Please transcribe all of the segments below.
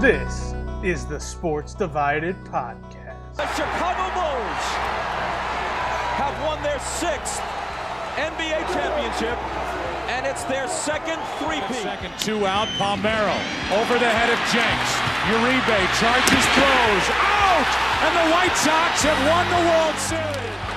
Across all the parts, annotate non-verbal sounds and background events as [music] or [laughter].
This is the Sports Divided Podcast. The Chicago Bulls have won their sixth NBA championship, and it's their second three-peat. Second two out, Palmeiro over the head of Jenks. Uribe charges, throws, out! And the White Sox have won the World Series.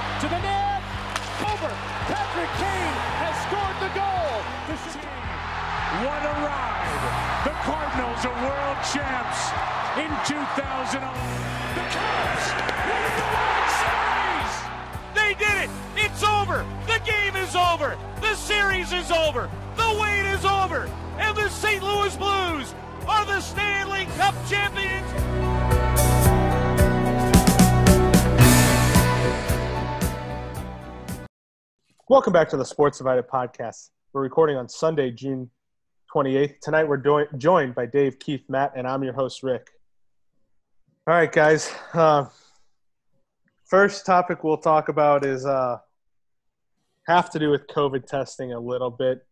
Are world champs in 2000. The Cubs win the World Series! They did it! It's over! The game is over! The series is over! The wait is over! And the St. Louis Blues are the Stanley Cup champions! Welcome back to the Sports Divided Podcast. We're recording on Sunday, June 28th. Tonight we're do- joined by Dave, Keith, Matt, and I'm your host, Rick. All right, guys. Uh, first topic we'll talk about is uh, have to do with COVID testing a little bit.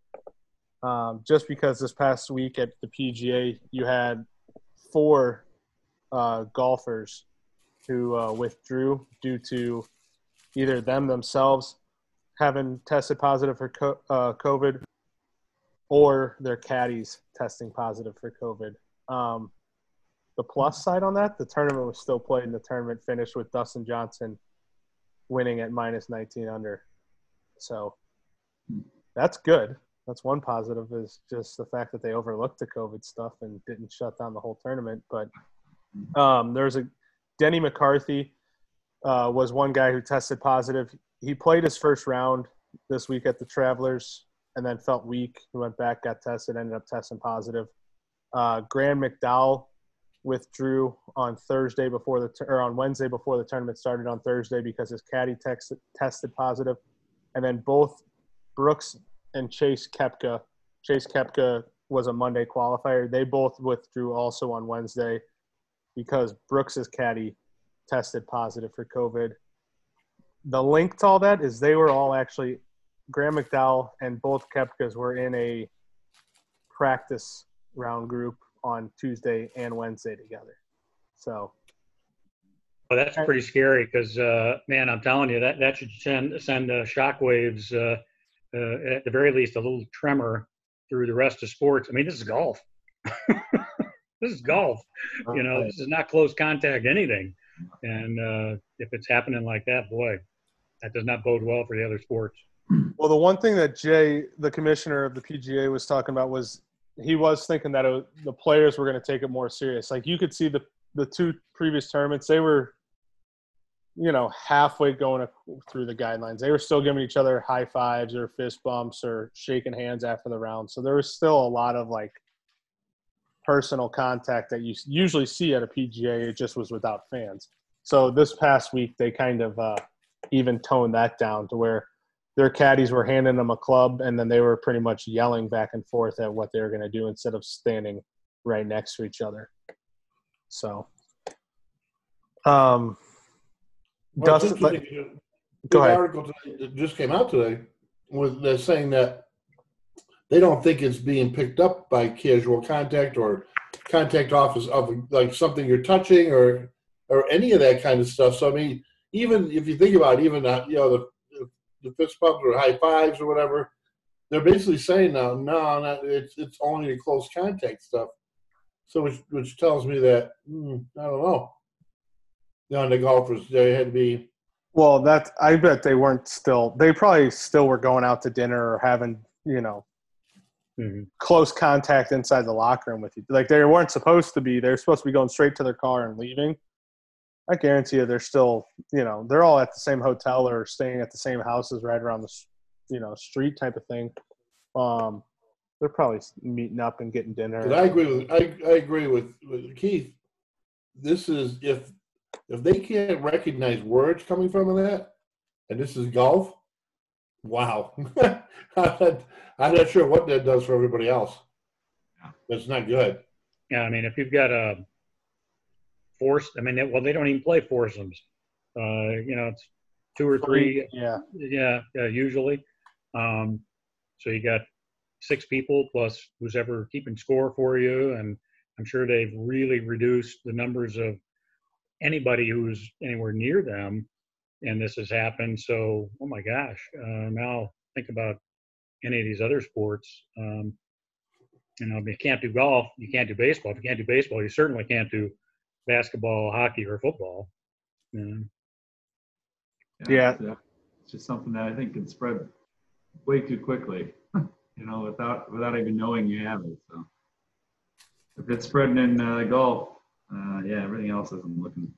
Um, just because this past week at the PGA, you had four uh, golfers who uh, withdrew due to either them themselves having tested positive for co- uh, COVID or their caddies testing positive for COVID. Um, the plus side on that, the tournament was still played, and the tournament finished with Dustin Johnson winning at minus 19 under. So that's good. That's one positive is just the fact that they overlooked the COVID stuff and didn't shut down the whole tournament. But um, there's a Denny McCarthy uh, was one guy who tested positive. He played his first round this week at the Travelers and then felt weak. He went back, got tested, ended up testing positive. Uh, Graham McDowell withdrew on Thursday before the or on Wednesday before the tournament started on Thursday because his caddy text, tested positive, and then both Brooks and Chase Koepka. Chase Koepka was a Monday qualifier. They both withdrew also on Wednesday because Brooks's caddy tested positive for COVID. The link to all that is they were all actually Graham McDowell and both Koepkas were in a practice round group on Tuesday and Wednesday together. So Well, that's pretty scary because, uh, man, I'm telling you that that should send send uh, shockwaves, uh, uh, at the very least, a little tremor through the rest of sports. I mean, this is golf. [laughs] this is golf. You know, this is not close contact anything. And uh, if it's happening like that, boy, that does not bode well for the other sports. Well, the one thing that Jay, the commissioner of the PGA, was talking about was he was thinking that it, the players were going to take it more serious. Like you could see the the two previous tournaments, they were, you know, halfway going through the guidelines. They were still giving each other high fives or fist bumps or shaking hands after the round. So there was still a lot of like personal contact that you usually see at a PGA. It just was without fans. So this past week, they kind of uh, even toned that down to where their caddies were handing them a club and then they were pretty much yelling back and forth at what they were going to do instead of standing right next to each other. So, um, Well, Dustin, let- big- go ahead. article today that just came out today was they're saying that they don't think it's being picked up by casual contact or contact office of like something you're touching or or any of that kind of stuff. So I mean, even if you think about it, even uh, you know the the fist bumps or high fives or whatever, they're basically saying now, no, not, it's it's only the close contact stuff. So which which tells me that hmm, I don't know. You know, the golfers they had to be well, that I bet they weren't still. They probably still were going out to dinner or having you know Mhm. close contact inside the locker room with you. Like they weren't supposed to be. They're supposed to be going straight to their car and leaving. I guarantee you, they're still, you know, they're all at the same hotel or staying at the same houses right around the, you know, street type of thing. Um, they're probably meeting up and getting dinner. But I agree with I, I agree with, with Keith. This is if if they can't recognize words coming from that, and this is golf. Wow, [laughs] I'm not, I'm not sure what that does for everybody else. That's not good. Yeah, I mean, if you've got a forced, I mean, they, well, they don't even play foursomes. Uh, you know, it's two or three. Yeah. Yeah, yeah usually. Um, so you got six people plus who's ever keeping score for you, and I'm sure they've really reduced the numbers of anybody who's anywhere near them, and this has happened. So, oh my gosh, uh, now think about any of these other sports. Um, you know, if you can't do golf, you can't do baseball. If you can't do baseball, you certainly can't do basketball, hockey, or football. You Yeah. It's, uh, it's just something that I think can spread way too quickly, [laughs] you know, without without even knowing you have it. So if it's spreading in uh, golf, uh, yeah, everything else isn't looking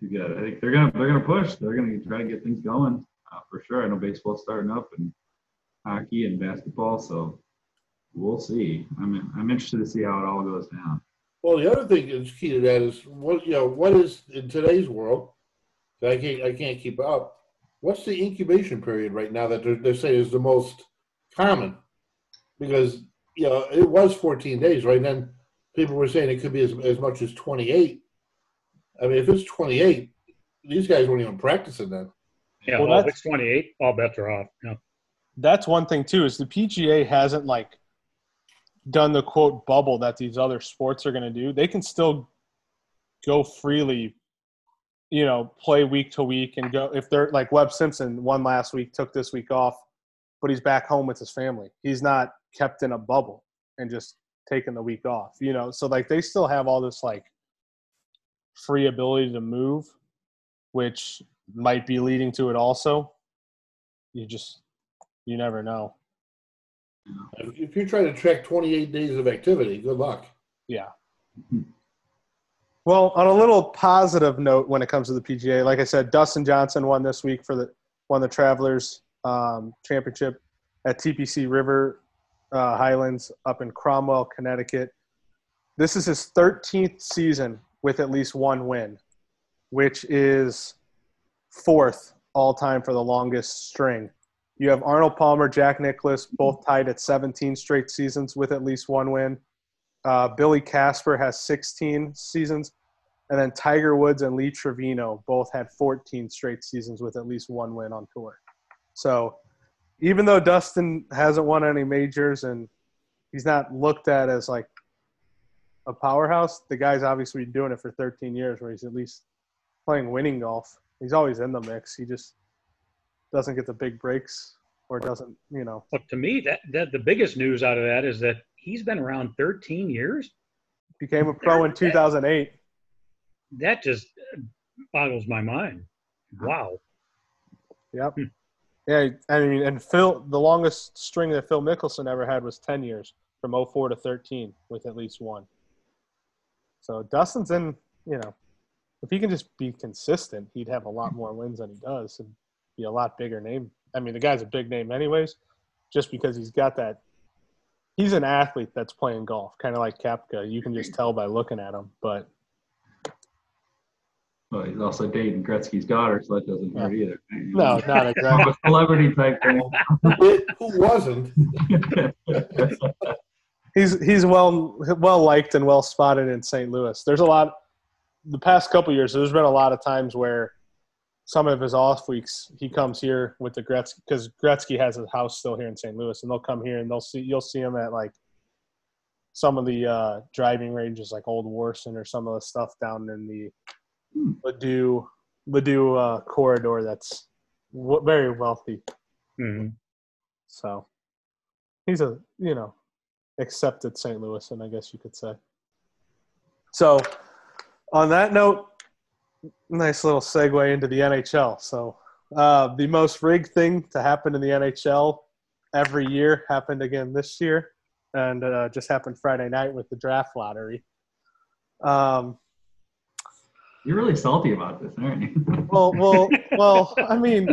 too good. I think they're gonna they're gonna push. They're gonna try to get things going uh, for sure. I know baseball's starting up and hockey and basketball, so we'll see. I'm I'm interested to see how it all goes down. Well, the other thing that's key to that is what you know. What is in today's world? I can't I can't keep up. What's the incubation period right now that they're, they're saying is the most common? Because you know it was 14 days, right? And then people were saying it could be as, as much as 28. I mean, if it's 28, these guys weren't even practicing then. Yeah, Well, well, if that's- it's 28, all bets are off. Yeah. That's one thing too. Is the PGA hasn't like done the quote bubble that these other sports are going to do. They can still go freely, you know, play week to week and go if they're like Webb Simpson won last week, took this week off, but he's back home with his family. He's not kept in a bubble and just taking the week off, you know. So like they still have all this like free ability to move, which might be leading to it also. You just you never know. If if you're trying to track 28 days of activity, good luck. Yeah. Well, on a little positive note, when it comes to the PGA, like I said, Dustin Johnson won this week for the won the Travelers um, Championship at TPC River uh, Highlands up in Cromwell, Connecticut. This is his 13th season with at least one win, which is fourth all time for the longest string. You have Arnold Palmer, Jack Nicklaus, both tied at 17 straight seasons with at least one win. Uh, Billy Casper has 16 seasons, and then Tiger Woods and Lee Trevino both had 14 straight seasons with at least one win on tour. So, even though Dustin hasn't won any majors and he's not looked at as like a powerhouse, the guy's obviously doing it for 13 years, where he's at least playing winning golf. He's always in the mix. He just doesn't get the big breaks or doesn't, you know. But to me, that, that the biggest news out of that is that he's been around 13 years. Became a pro in 2008. That just boggles my mind. Wow. Yep. Hmm. Yeah, I mean, and Phil, the longest string that Phil Mickelson ever had was 10 years from 04 to 13 with at least one. So Dustin's in, you know, if he can just be consistent, he'd have a lot more wins than he does and be a lot bigger name. I mean, the guy's a big name, anyways, just because he's got that. He's an athlete that's playing golf, kind of like Koepka. You can just tell by looking at him. But But he's also dating Gretzky's daughter, so that doesn't hurt either. no, not exactly. a celebrity type thing. Who wasn't? he's he's well well liked and well spotted in St. Louis. There's a lot. The past couple years, there's been a lot of times where some of his off weeks he comes here with the Gretzky because Gretzky has his house still here in St. Louis, and they'll come here and they'll see you'll see him at like some of the uh, driving ranges like Old Warson or some of the stuff down in the Hmm. Ladue Ladue uh, corridor. That's w- very wealthy. hmm So he's a you know accepted St. Louisan, I guess you could say. So on that note, nice little segue into the NHL. So uh, the most rigged thing to happen in the NHL every year happened again this year, and uh, just happened Friday night with the draft lottery. Um, You're really salty about this, aren't you? [laughs] well, well, well. I mean,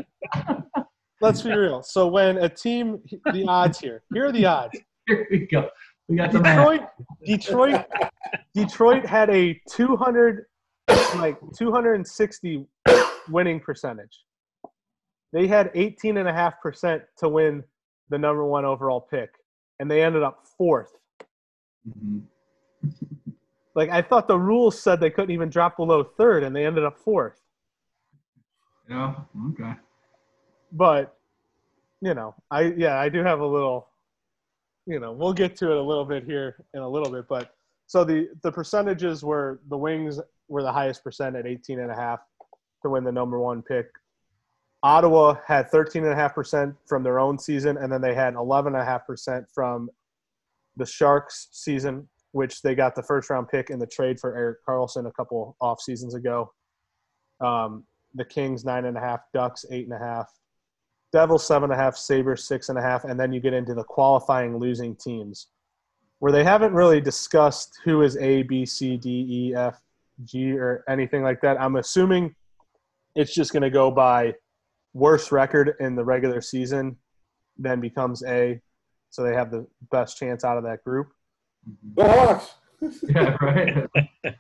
[laughs] let's be real. So when a team, the odds here. Here are the odds. Here we go. We got. Detroit, Detroit, Detroit had a 200, like 260 winning percentage. They had 18 and a half percent to win the number one overall pick, and they ended up fourth. Mhm. [laughs] Like I thought the rules said they couldn't even drop below third, and they ended up fourth. Yeah. Okay. But you know, I yeah, I do have a little. You know, we'll get to it a little bit here in a little bit, but So the the percentages were the Wings were the highest percent at 18 and a half to win the number one pick. Ottawa had 13 and a half percent from their own season, and then they had 11 and a half percent from the Sharks season, which they got the first round pick in the trade for Erik Karlsson a couple off seasons ago. Um, the Kings nine and a half, Ducks eight and a half, Devils seven and a half, Sabres six and a half, and then you get into the qualifying losing teams, where they haven't really discussed who is A, B, C, D, E, F, G, or anything like that. I'm assuming it's just going to go by worst record in the regular season, then becomes A, so they have the best chance out of that group. The Hawks. [laughs] Yeah, right. [laughs]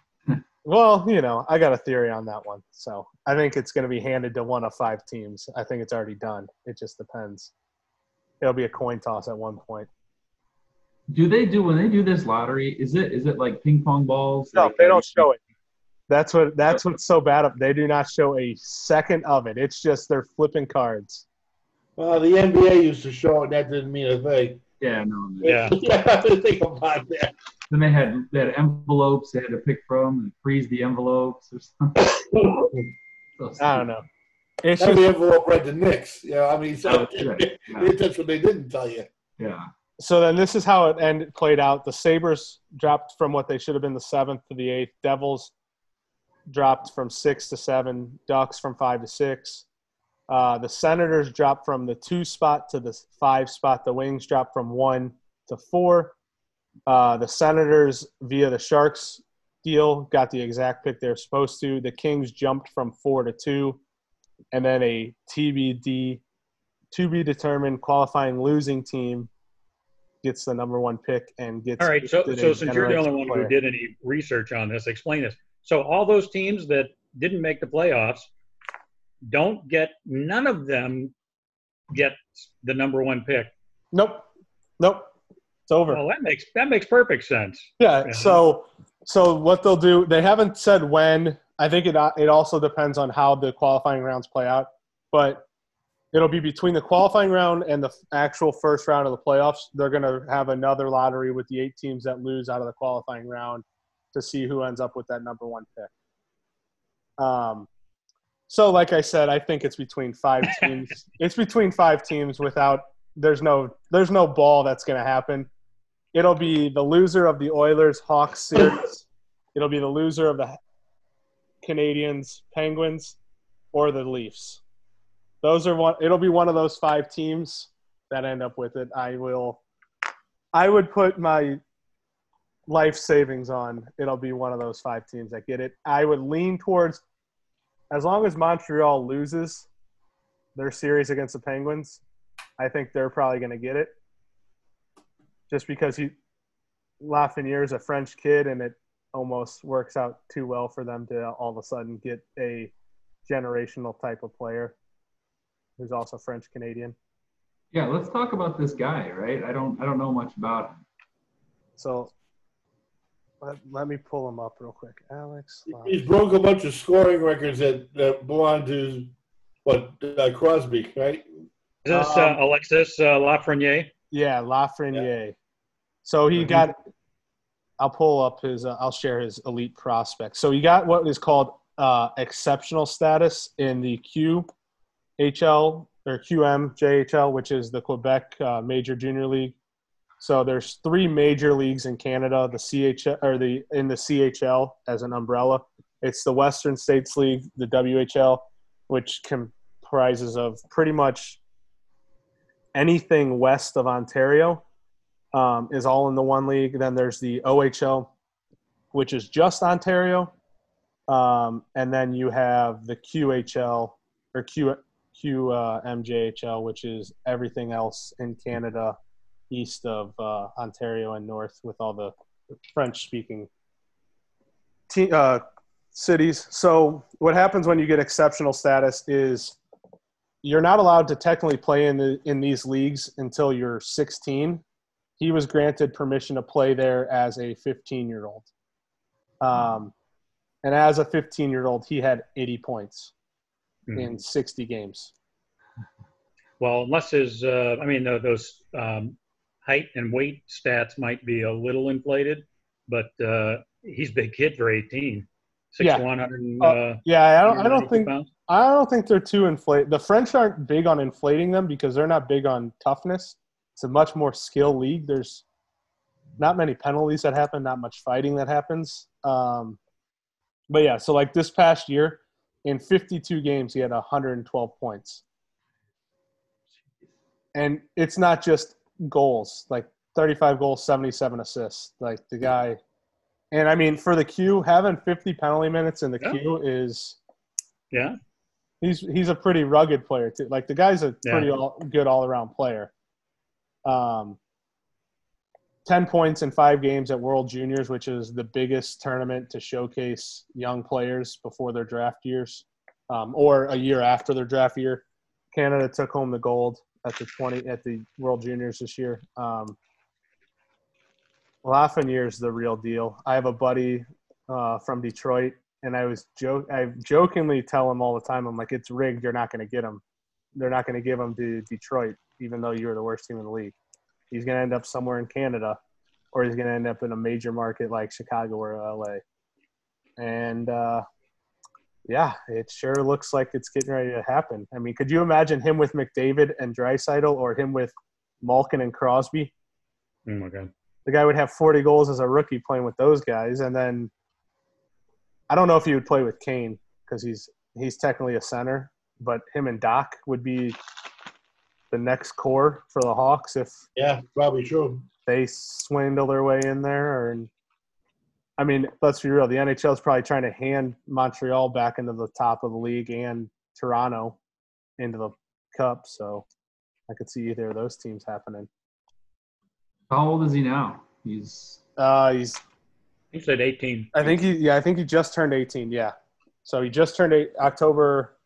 Well, you know, I got a theory on that one. So I think it's going to be handed to one of five teams. I think it's already done. It just depends. It'll be a coin toss at one point. do they do when they do this lottery? Is it is it like ping pong balls? No, Like, they don't show it. That's what that's what's so bad. Up, they do not show a second of it. It's just they're flipping cards. Well, the NBA used to show it, that didn't mean a thing. Yeah, no. no. [laughs] Yeah. yeah, think about that. Then they had they had envelopes they had to pick from and freeze the envelopes or something. [laughs] So I don't know. It's Every just, envelope read the Knicks. Yeah, I mean, so Oh, right. [laughs] Yeah. that's what they didn't tell you. Yeah. so then this is how it ended played out. The Sabres dropped from what they should have been the seventh to the eighth. Devils dropped from six to seven. Ducks from five to six. Uh, the Senators dropped from the two spot to the five spot. The Wings dropped from one to four. Uh, the Senators, via the Sharks deal, got the exact pick they're supposed to. The Kings jumped from four to two, and then a TBD, to be determined qualifying losing team gets the number one pick and gets. All right. So, so since you're the only one player. who did any research on this, explain this. So all those teams that didn't make the playoffs don't get none of them get the number one pick. Nope, nope, it's over. Well, that makes that makes perfect sense. Yeah. Yeah. So, so what they'll do? They haven't said when. I think it it also depends on how the qualifying rounds play out, but it'll be between the qualifying round and the actual first round of the playoffs. They're going to have another lottery with the eight teams that lose out of the qualifying round to see who ends up with that number one pick. Um, so like I said, I think it's between five [laughs] teams. it's between five teams without there's no there's no ball that's going to happen. It'll be the loser of the Oilers Hawks series. It'll be the loser of the Canadiens Penguins or the Leafs. Those are one it'll be one of those five teams that end up with it. I will I would put my life savings on it'll be one of those five teams that get it. I would lean towards as long as Montreal loses their series against the Penguins, I think they're probably going to get it. Just because he Lafreniere is a French kid, and it almost works out too well for them to all of a sudden get a generational type of player who's also French Canadian. Yeah, let's talk about this guy, right? I don't I don't know much about him. So let, let me pull him up real quick. Alex. Laf- He's broke a bunch of scoring records that, that belong to what uh, Crosby, right? Is this uh, Um, Alexis uh, Lafreniere? Yeah, Lafreniere. So he got. I'll pull up his. Uh, I'll share his elite prospects. So he got what is called uh, exceptional status in the QHL or QMJHL, which is the Quebec uh, Major Junior League. So there's three major leagues in Canada. The CHL or the in the CHL as an umbrella. It's the Western States League, the WHL, which comprises of pretty much anything west of Ontario um, is all in the one league. Then there's the OHL, which is just Ontario, um, and then you have the QHL or Q QMJHL, which is everything else in Canada, east of uh, Ontario and north, with all the French-speaking te- uh, cities. So what happens when you get exceptional status is you're not allowed to technically play in the in these leagues until you're 16. He was granted permission to play there as a 15 year old, um, and as a 15 year old, he had 80 points Mhm. in 60 games. Well, unless his, uh, I mean, those um, height and weight stats might be a little inflated. but uh, he's a big kid for 18. Yeah. 6'1", 100 Uh, uh, Yeah, I don't. I don't think. pounds. I don't think they're too inflate. The French aren't big on inflating them because they're not big on toughness. It's a much more skill league. There's not many penalties that happen, not much fighting that happens. Um, but yeah, so like this past year, in 52 games, he had 112 points, and it's not just goals. Like 35 goals, 77 assists. Like the guy, and I mean for the Q, having 50 penalty minutes in the Yeah. Q is Yeah. he's he's a pretty rugged player too. Like the guy's a Yeah. pretty all, good all around player. Um, ten points in five games at World Juniors, which is the biggest tournament to showcase young players before their draft years, um, or a year after their draft year. Canada took home the gold at the twenty at the World Juniors this year. Um, is the real deal. I have a buddy uh, from Detroit and I was joke I jokingly tell him all the time, I'm like, it's rigged. You're not going to get him. They're not going to give him to Detroit, even though you're the worst team in the league. He's going to end up somewhere in Canada, or he's going to end up in a major market like Chicago or LA. And uh, yeah, it sure looks like it's getting ready to happen. I mean, could you imagine him with McDavid and Draisaitl, or him with Malkin and Crosby? Oh my god. the guy would have 40 goals as a rookie playing with those guys and then i don't know if he would play with kane because he's he's technically a center but him and Dach would be the next core for the hawks if Yeah, probably true. they swindle their way in there or i mean let's be real the nhl is probably trying to hand montreal back into the top of the league and toronto into the cup so i could see either of those teams happening How old is he now? He's uh he's He said 18. I think he yeah, I think he just turned 18, yeah. So he just turned eight October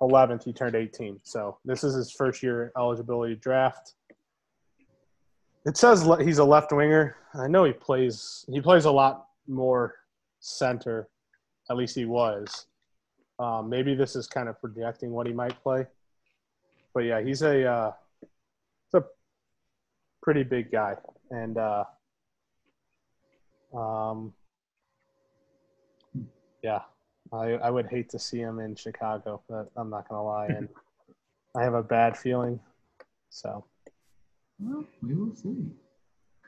11th he turned 18. So this is his first year eligibility draft. It says le- he's a left winger. I know he plays he plays a lot more center. At least he was. Um, maybe this is kind of projecting what he might play. But yeah, he's a uh, he's a pretty big guy and uh, um, yeah, I, I would hate to see him in Chicago, but I'm not gonna lie, and I have a bad feeling. So well, we will see.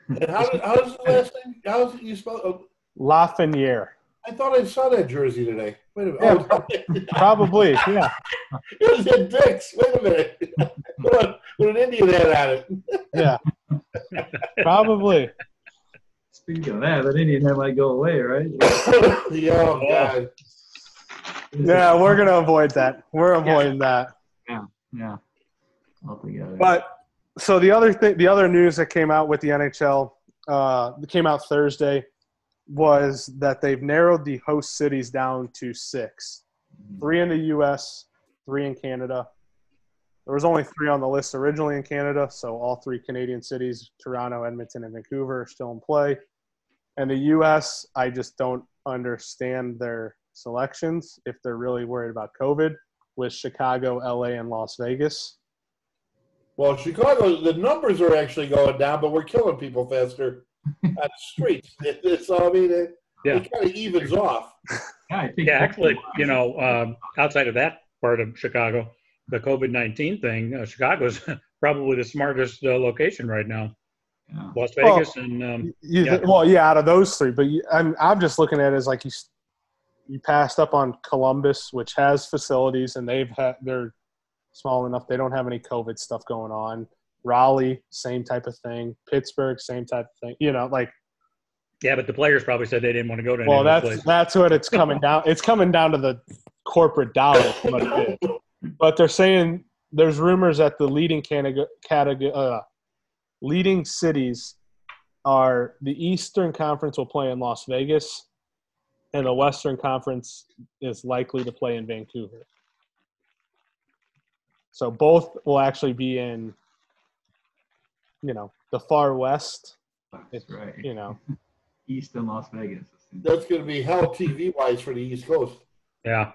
And how, did- how does the last name? How is it you spell? Lafreniere, I thought I saw that jersey today. Wait a minute. Yeah, Oh, probably, yeah, [laughs] it was in Dick's. Wait a minute. [laughs] With with an Indian head on it. [laughs] yeah, probably. Speaking of that, that Indian head might go away, right? Yeah, oh, God. Yeah, we're gonna avoid that. We're avoiding that. Yeah. Altogether. But so the other thing, the other news that came out with the NHL, uh, came out Thursday, was that they've narrowed the host cities down to six: mm-hmm. three in the U.S., three in Canada. There was only three on the list originally in Canada, so all three Canadian cities, Toronto, Edmonton, and Vancouver, are still in play. And the U.S., I just don't understand their selections if they're really worried about COVID with Chicago, L.A., and Las Vegas. Well, Chicago, the numbers are actually going down, but we're killing people faster on the streets. It, it's, I mean, it, Yeah. it kind of evens off. yeah, I think Yeah, actually, you know, um, outside of that part of Chicago, the COVID 19 thing, uh, Chicago's [laughs] probably the smartest uh, location right now. Yeah. Las Vegas and um, You, Yeah. Well, yeah, out of those three, but you, I'm I'm just looking at it as like you you passed up on Columbus, which has facilities and they've had they're small enough they don't have any COVID stuff going on. Raleigh, same type of thing. Pittsburgh, same type of thing. You know, like yeah, but the players probably said they didn't want to go to well, that's that's what it's coming down. It's coming down to the corporate dollar. What it is. But they're saying there's rumors that the leading category, category uh, leading cities are the Eastern Conference will play in Las Vegas, and the Western Conference is likely to play in Vancouver. So both will actually be in, you know, the far west. That's right. You know, [laughs] East in Las Vegas. That's going to be hell TV wise for the East Coast. Yeah.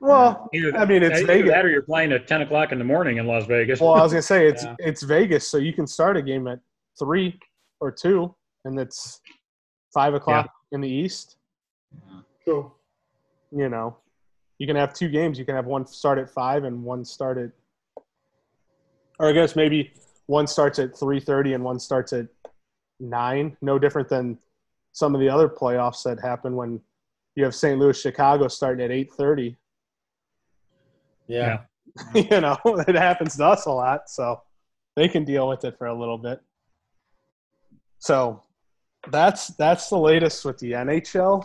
well, Either, I mean, it's either Vegas. that or you're playing at 10 o'clock in the morning in Las Vegas. Well, I was gonna say it's [laughs] Yeah. it's Vegas, so you can start a game at three or two, and it's five o'clock in the East. True. You know, you can have two games. You can have one start at five and one start at, or I guess maybe one starts at three thirty and one starts at nine. No different than some of the other playoffs that happen when you have St. Louis, Chicago starting at eight thirty. Yeah. [laughs] you know, [laughs] it happens to us a lot, so they can deal with it for a little bit. So that's that's the latest with the NHL.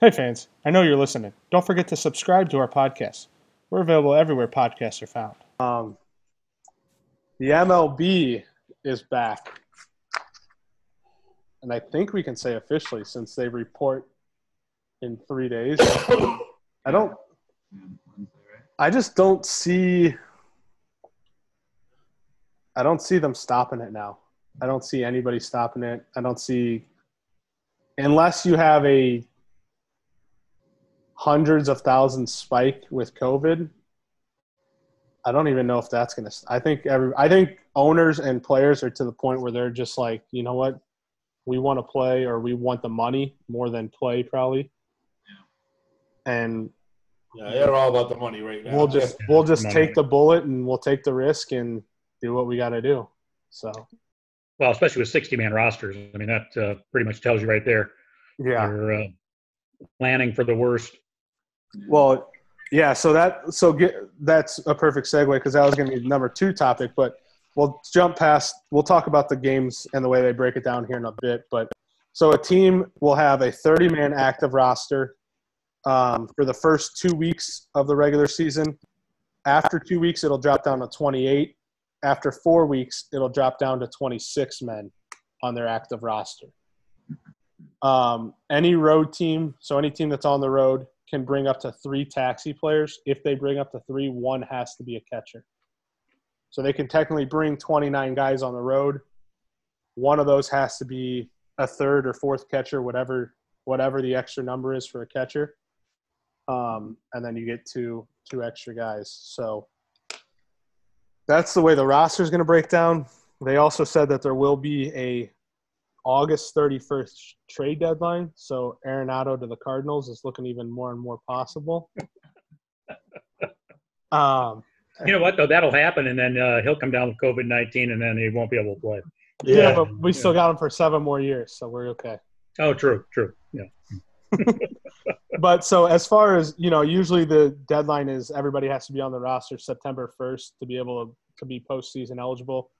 Hey fans, I know you're listening. Don't forget to subscribe to our podcast. We're available everywhere podcasts are found. Um, the MLB is back. And I think we can say officially since they report in three days. I don't I just don't see I don't see them stopping it now. I don't see anybody stopping it. I don't see unless you have a hundreds of thousands spike with COVID. I don't even know if that's going to I think every I think owners and players are to the point where they're just like, you know what? We want to play or we want the money more than play probably. Yeah. And Yeah, they're all about the money right now. we'll just we'll just Money. take the bullet and we'll take the risk and do what we got to do. So Well, especially with 60 man rosters. I mean, that uh, pretty much tells you right there. yeah, You're uh, planning for the worst. well, yeah. So that so get that's a perfect segue because that was going to be the number two topic, but we'll jump past. We'll talk about the games and the way they break it down here in a bit. But so a team will have a 30 man active roster um, for the first two weeks of the regular season. After two weeks, it'll drop down to 28. After four weeks, it'll drop down to 26 men on their active roster. Um, any road team, so any team that's on the road, can bring up to three taxi players. If they bring up to three, one has to be a catcher. So they can technically bring 29 guys on the road. One of those has to be a third or fourth catcher, whatever whatever the extra number is for a catcher. Um, and then you get two two extra guys. So that's the way the roster is going to break down. They also said that there will be a August 31st trade deadline. So Arenado to the Cardinals is looking even more and more possible. [laughs] Um, You know what, though? That'll happen, and then uh, he'll come down with COVID 19, and then he won't be able to play. yeah. Yeah. but we still got him for seven more years, so we're okay. Oh, true, true. Yeah. [laughs] But so as far as you know, usually the deadline is everybody has to be on the roster September 1st to be able to, to be postseason eligible.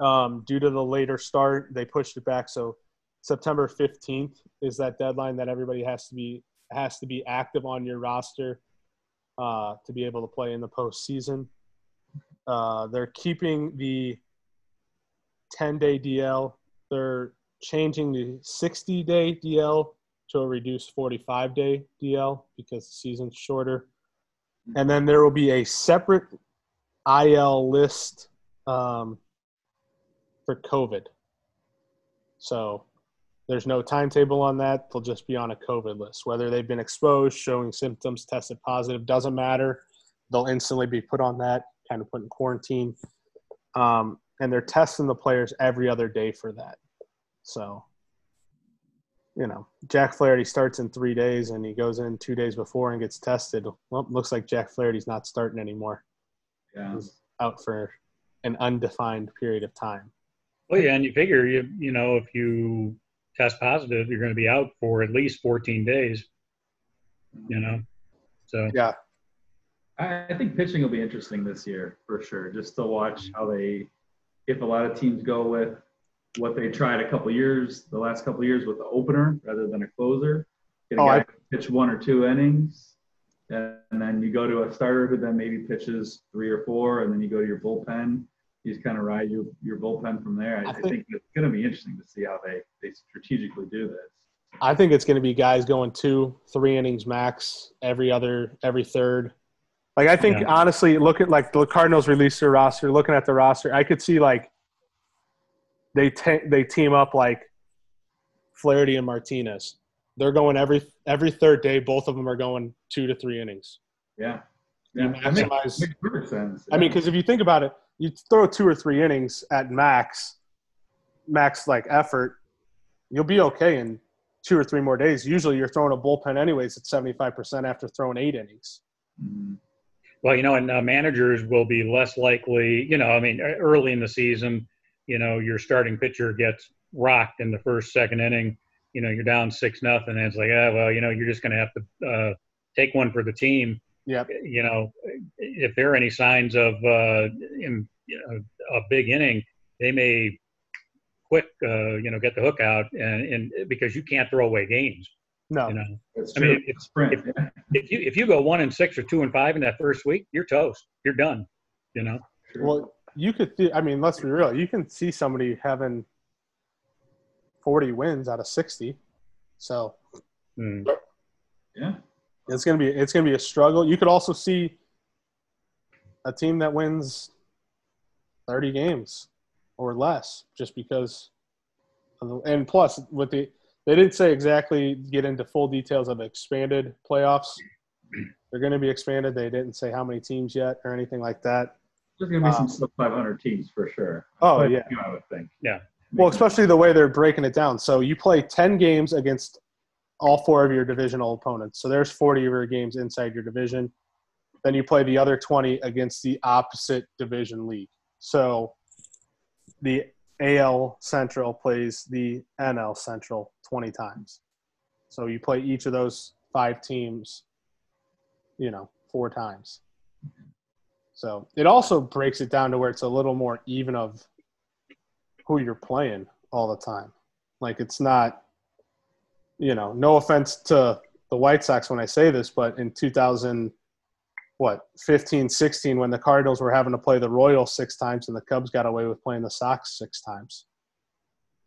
Um, due to the later start, they pushed it back. So September 15th is that deadline that everybody has to be has to be active on your roster uh, to be able to play in the postseason. Uh, they're keeping the 10 day DL. They're changing the 60 day DL to a reduced 45 day DL because the season's shorter. And then there will be a separate IL list um, for COVID. So there's no timetable on that. They'll just be on a COVID list. Whether they've been exposed, showing symptoms, tested positive, doesn't matter. They'll instantly be put on that, kind of put in quarantine. Um, and they're testing the players every other day for that. So, you know, Jack Flaherty starts in three days and he goes in two days before and gets tested. Well, looks like Jack Flaherty's not starting anymore. Yeah. He's out for an undefined period of time. Well, yeah, and you figure you you know if you test positive, you're going to be out for at least 14 days. You know, so Yeah. I I think pitching will be interesting this year for sure. Just to watch how they, if a lot of teams go with what they tried a couple years, the last couple years with the opener rather than a closer. Get a Oh, guy I- pitch one or two innings, and then you go to a starter who then maybe pitches three or four, and then you go to your bullpen. You just kind of ride your, your bullpen from there. I, I I think- think it's going to be interesting to see how they, they strategically do this. I think it's going to be guys going two, three innings max every other, every third. Like I think Yeah. honestly, look at like the Cardinals release their roster. Looking at the roster, I could see like they te- they team up like Flaherty and Martinez. They're going every every third day. Both of them are going two to three innings. Yeah. Yeah. That makes, maximize. makes perfect sense. I mean, because if you think about it, you throw two or three innings at max, max like effort. you'll be okay in two or three more days. Usually, you're throwing a bullpen anyways at 75% after throwing eight innings. Mhm. Well, you know, and uh, managers will be less likely. You know, I mean, early in the season, you know, your starting pitcher gets rocked in the first, second inning. You know, you're down six nothing, and it's like, ah, well, you know, you're just going to have to uh, take one for the team. Yep. You know, if there are any signs of uh, in, you know, a big inning, they may quick, uh, you know, get the hook out, and, and because you can't throw away games. No. You know, That's I true. mean, if- Sprint. if- if you if you go one and six or two and five in that first week, you're toast. You're done. You know. Well, you could. See, I mean, let's be real. You can see somebody having 40 wins out of 60. So Mm. yeah. it's gonna be it's gonna be a struggle. You could also see a team that wins 30 games or less, just because. Of the, and plus, with the they didn't say exactly get into full details of expanded playoffs. They're going to be expanded. They didn't say how many teams yet or anything like that. There's gonna be some Um, sub 500 teams for sure. Oh, Quite a yeah. few, I would think. Yeah. Well, especially the way they're breaking it down. So you play 10 games against all four of your divisional opponents. So there's 40 of your games inside your division. Then you play the other 20 against the opposite division league. So the AL Central plays the NL Central 20 times. So you play each of those five teams, you know, four times. So it also breaks it down to where it's a little more even of who you're playing all the time. Like it's not, you know, no offense to the White Sox when I say this, but in 2000, what, 15, 16, when the Cardinals were having to play the Royals six times and the Cubs got away with playing the Sox six times.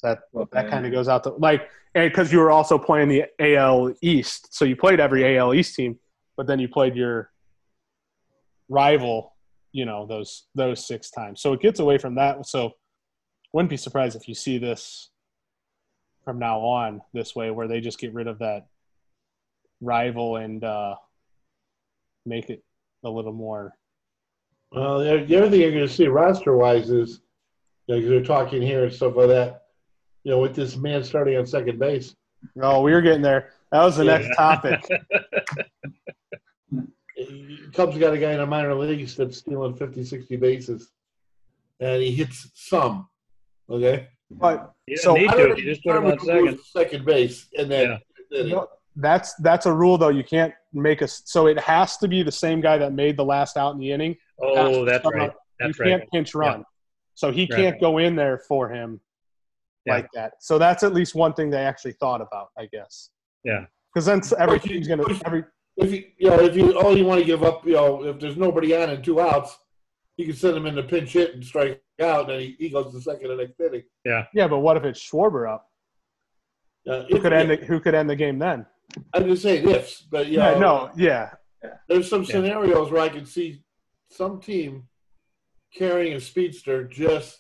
That Well, that kind of goes out to like, and because you were also playing the AL East, so you played every AL East team, but then you played your rival, you know, those those six times. So it gets away from that. So wouldn't be surprised if you see this from now on this way, where they just get rid of that rival and uh, make it a little more. Well, the the other thing you're going to see roster wise is, you know, 'cause they're talking here and stuff like that. You know, with this man starting on second base, Oh, we were getting there. That was the Yeah. next topic. [laughs] Cubs got a guy in the minor leagues that's stealing 50, 60 bases, and he hits some. Okay, But You So don't need I to. don't You just put him on second. second base, and then, Yeah. then No, that's that's a rule though. You can't make a so it has to be the same guy that made the last out in the inning. Oh, that's right. That's you right. can't pinch run, so he Right. can't go in there for him Yeah. like that. So that's at least one thing they actually thought about, I guess. Yeah. Because then every But you- team's gonna but every if you you know if you all you want to give up, you know, if there's nobody on and two outs, you can send him in to pinch hit and strike out, and he, he goes to second the next inning. yeah. Yeah, but what if it's Schwarber up? Uh, Who could end the, who could end the game then? I'm just saying ifs, but you Yeah, no, yeah, there's some Yeah. scenarios where I can see some team carrying a speedster just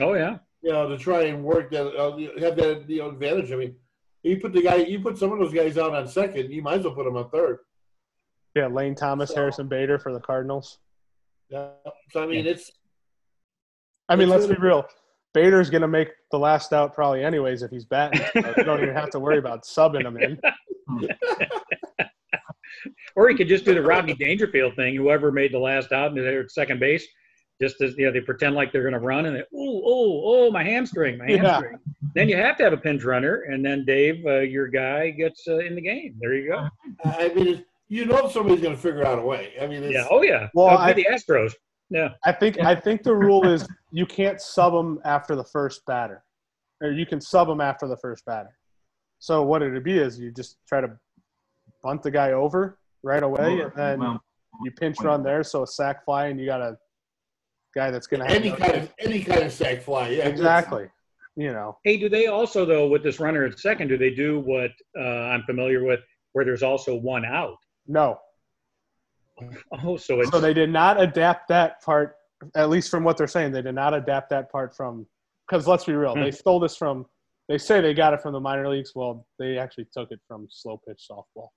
Oh yeah. you know to try and work that uh, have that you know advantage. I mean, you put the guy, you put some of those guys out on second, you might as well put them on third. yeah. Lane Thomas, So- Harrison Bader for the Cardinals. Yeah. So I mean, it's I mean, It's let's be real. Bader's gonna make the last out probably anyways if he's batting. So [laughs] you don't even have to worry about subbing him in. Or he could just do the Rodney Dangerfield thing. Whoever made the last out and they're at second base, just as you know, they pretend like they're going to run, and they, oh, oh, oh, my hamstring, my Yeah. hamstring. Then you have to have a pinch runner, and then Dave, uh, your guy, gets uh, in the game. There you go. I mean, it's, you know, somebody's going to figure out a way. I mean, it's, Yeah. Oh yeah. Well, Well, I- the Astros. Yeah. I think I think the rule is you can't sub them after the first batter, or you can sub them after the first batter. So what it'd be is you just try to bunt the guy over right away, and then Well, you pinch run there, so a sac fly, and you got a guy that's gonna any kind of any kind of sac fly. Yeah, exactly. You know, Hey, do they also though with this runner at second? Do they do what uh, I'm familiar with, where there's also one out? no. Oh, so it's So they did not adapt that part, at least from what they're saying. They did not adapt that part from, because let's be real, they stole this from. They say they got it from the minor leagues. Well, they actually took it from slow pitch softball.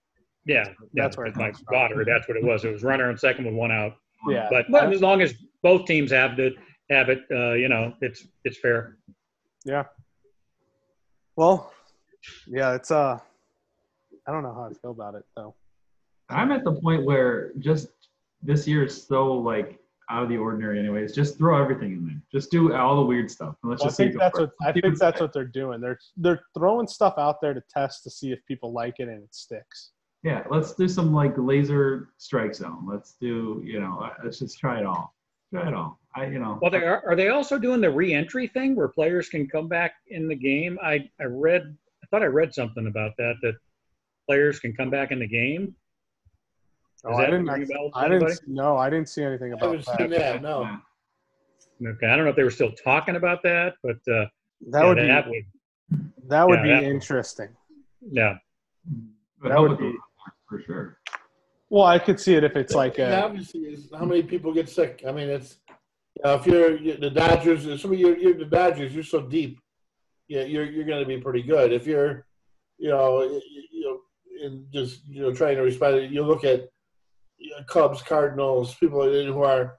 yeah, That's yeah, where it my comes That's what it was. It was runner on second with one out. Yeah, But well, as long as both teams have the have it, uh, you know, it's it's fair. Yeah. Well, yeah, it's uh, I don't know how I feel about it though. I'm at the point where just this year is so like out of the ordinary. Anyways, just throw everything in there. Just do all the weird stuff. And let's Well, I just see. think that's what works. I think that's what they're doing. They're they're throwing stuff out there to test to see if people like it and it sticks. Yeah, let's do some like laser strike zone. Let's do, you know, uh, let's just try it all. Try it all. I, you know, Well, they are, are they also doing the re-entry thing where players can come back in the game? I, I read, I thought I read something about that, that players can come back in the game. Oh, I didn't. ring a bell to I didn't. No, I didn't see anything about haven't that. that. No. Okay, I don't know if they were still talking about that, but uh, That yeah, would that be would, that would yeah, be that- interesting. yeah. But That help would be- for sure. Well, I could see it if it's like a, obviously is how many people get sick. I mean, it's you know, if you're, you the Dodgers, some of you, you're the Dodgers. You're so deep. Yeah, you're you're going to be pretty good. If you're, you know, you, you know, in just you know trying to respond, you look at you know, Cubs, Cardinals, people who are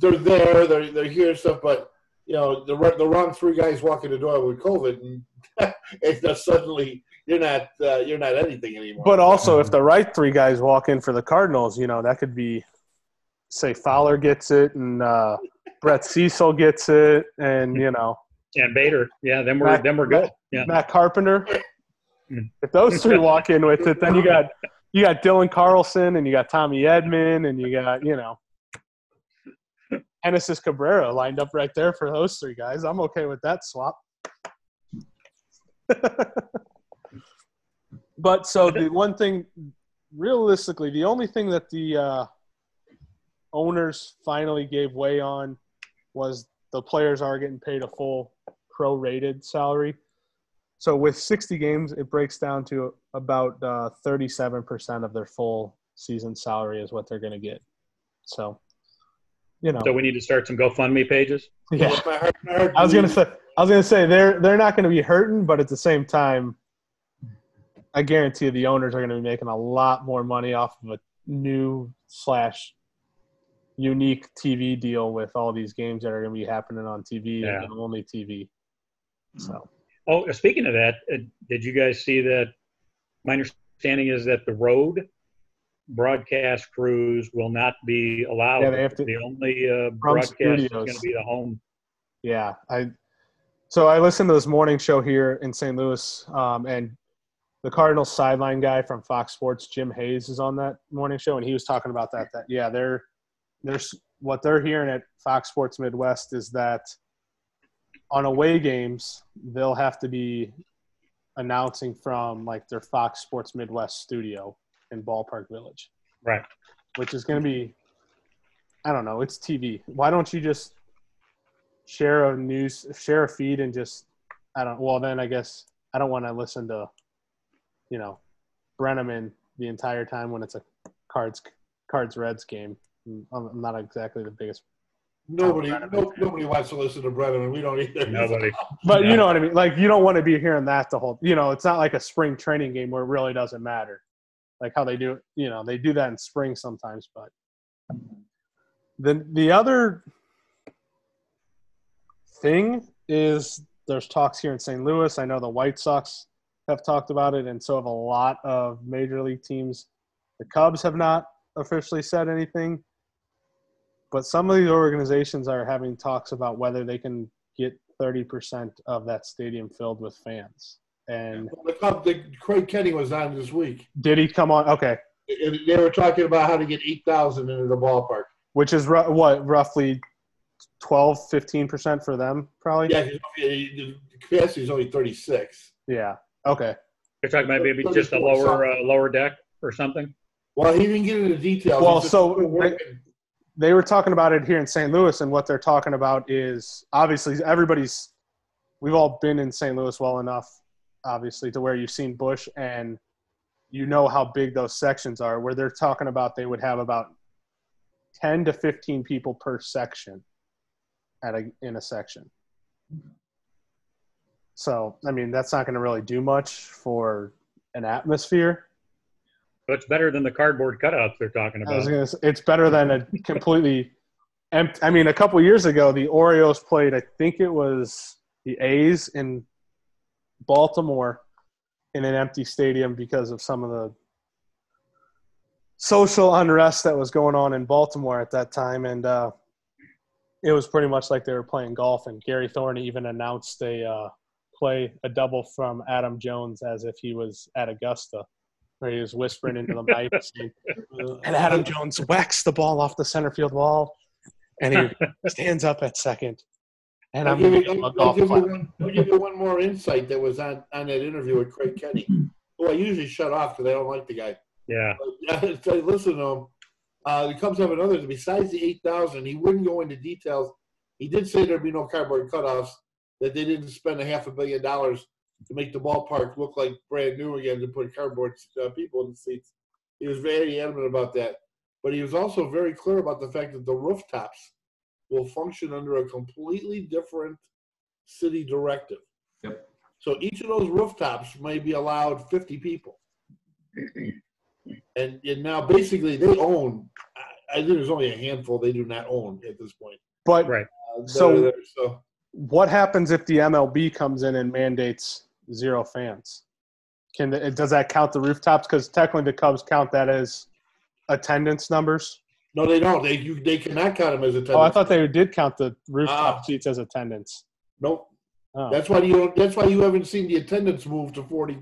they're there, they're they're here and stuff, but you know the the wrong three guys walk in the door with COVID, and [laughs] it's just suddenly you're not uh, you're not anything anymore. But also, if the right three guys walk in for the Cardinals, you know that could be, say, Fowler gets it and uh, Brett Cecil gets it, and you know And Bader, yeah, then we're Matt- then we're good. Yeah, Matt Carpenter. Hmm. If those three walk in with it, then you got [laughs] you got Dylan Carlson and you got Tommy Edman and you got you know Genesis Cabrera lined up right there for those three guys. I'm okay with that swap. [laughs] but so the one thing, realistically, the only thing that the uh, owners finally gave way on was the players are getting paid a full prorated salary. So with 60 games, it breaks down to about uh, 37% of their full season salary is what they're going to get. So, you know, so we need to start some GoFundMe pages. yeah. My heart- my heart I was gonna say, I was gonna say they're they're not gonna be hurting, but at the same time, I guarantee you the owners are gonna be making a lot more money off of a new slash unique TV deal with all these games that are gonna be happening on TV Yeah. and only TV. So Oh, speaking of that, uh, did you guys see that? My understanding is that the road broadcast crews will not be allowed. Yeah, they have to- the only uh, broadcast is going to be the home. yeah, I so I listened to this morning show here in St. Louis, um, and the Cardinals sideline guy from Fox Sports, Jim Hayes, is on that morning show, and he was talking about that. That yeah, they're there's what they're hearing at Fox Sports Midwest is that on away games they'll have to be announcing from like their Fox Sports Midwest studio in Ballpark Village, Right. which is going to be I don't know, it's TV. Why don't you just share a news share a feed and just I don't well then I guess I don't want to listen to you know Brennaman the entire time when it's a cards cards Reds game. I'm I'm not exactly the biggest Nobody, no, nobody wants to listen to Brennaman. We don't either. Nobody. [laughs] But Yeah. you know what I mean? Like you don't want to be hearing that the whole. You know, it's not like a spring training game where it really doesn't matter, like how they do. it. You know, they do that in spring sometimes. But the the other thing is there's talks here in St. Louis. I know the White Sox have talked about it, and so have a lot of major league teams. The Cubs have not officially said anything, but some of these organizations are having talks about whether they can get 30% of that stadium filled with fans. And The Cub, the, Crane Kenney was on this week, did he come on? Okay. and they were talking about how to get eight thousand into the ballpark. Which is ru- what, roughly 12, 15% for them, probably? Yeah, the capacity is only thirty six. Yeah. Okay. You're talking about maybe just a lower uh, lower deck or something. Well, he didn't get into details. Well, so- still working. They were talking about it here in St. Louis, and what they're talking about is obviously everybody's, we've all been in St. Louis well enough, obviously, to where you've seen Busch and you know how big those sections are, where they're talking about they would have about 10 to 15 people per section at a, in a section. So, I mean, that's not going to really do much for an atmosphere. It's better than the cardboard cutouts they're talking about. say, it's better than a completely empty. I mean, a couple years ago, the Orioles played. I think it was the A's in Baltimore in an empty stadium because of some of the social unrest that was going on in Baltimore at that time, and uh, it was pretty much like they were playing golf. And Gary Thorne even announced a uh, play, a double from Adam Jones, as if he was at Augusta, where he was whispering into the mic, [laughs] saying, and Adam Jones whacks the ball off the center field wall, and he [laughs] stands up at second. And I'll I'm give, you, give him a I'll, give one, I'll give you one more insight that was on, on that interview with Crane Kenney, who I usually shut off because I don't like the guy. Yeah. But, so [laughs] listen to him. Uh, the Cubs have another. Besides the eight thousand, he wouldn't go into details. He did say there'd be no cardboard cutoffs. That they didn't spend a half a billion dollars to make the ballpark look like brand new again to put cardboard uh, people in the seats. He was very adamant about that. But he was also very clear about the fact that the rooftops will function under a completely different city directive. Yep. So each of those rooftops may be allowed 50 people. And, and now basically they own, I, I think there's only a handful they do not own at this point. But Right. Uh, that So- there. so what happens if the MLB comes in and mandates zero fans? Can the, does that count the rooftops? Because technically the Cubs count that as attendance numbers. no, they don't. They you, they cannot count them as attendance. Oh, I thought they did count the rooftop Ah. seats as attendance. Nope. Oh. That's why you don't, that's why you haven't seen the attendance move to 40,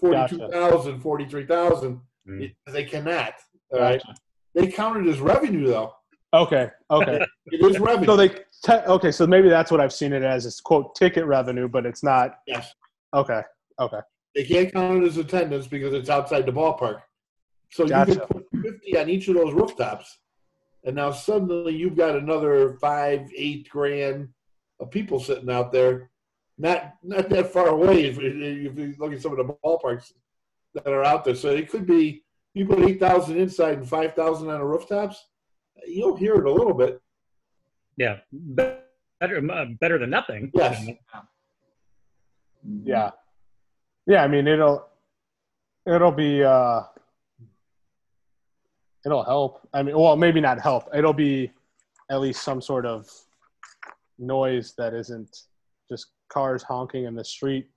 42,000, 43,000. Mm. It- They cannot. All right. Gotcha. They counted as revenue though. Okay. Okay. [laughs] It is revenue. so they te- okay. So maybe that's what I've seen it as. It's quote ticket revenue, but it's not. yes. Okay. Okay. They can't count it as attendance because it's outside the ballpark. So Gotcha. you can put 50 on each of those rooftops. And now suddenly you've got another five, eight grand of people sitting out there, not not that far away if, if you look at some of the ballparks that are out there. So it could be you put 8,000 inside and 5,000 on the rooftops. You'll hear it a little bit. Yeah. Better, better than nothing. Yes. Yeah. Yeah. I mean, it'll it'll be uh it'll help. I mean, well, maybe not help. It'll be at least some sort of noise that isn't just cars honking in the street.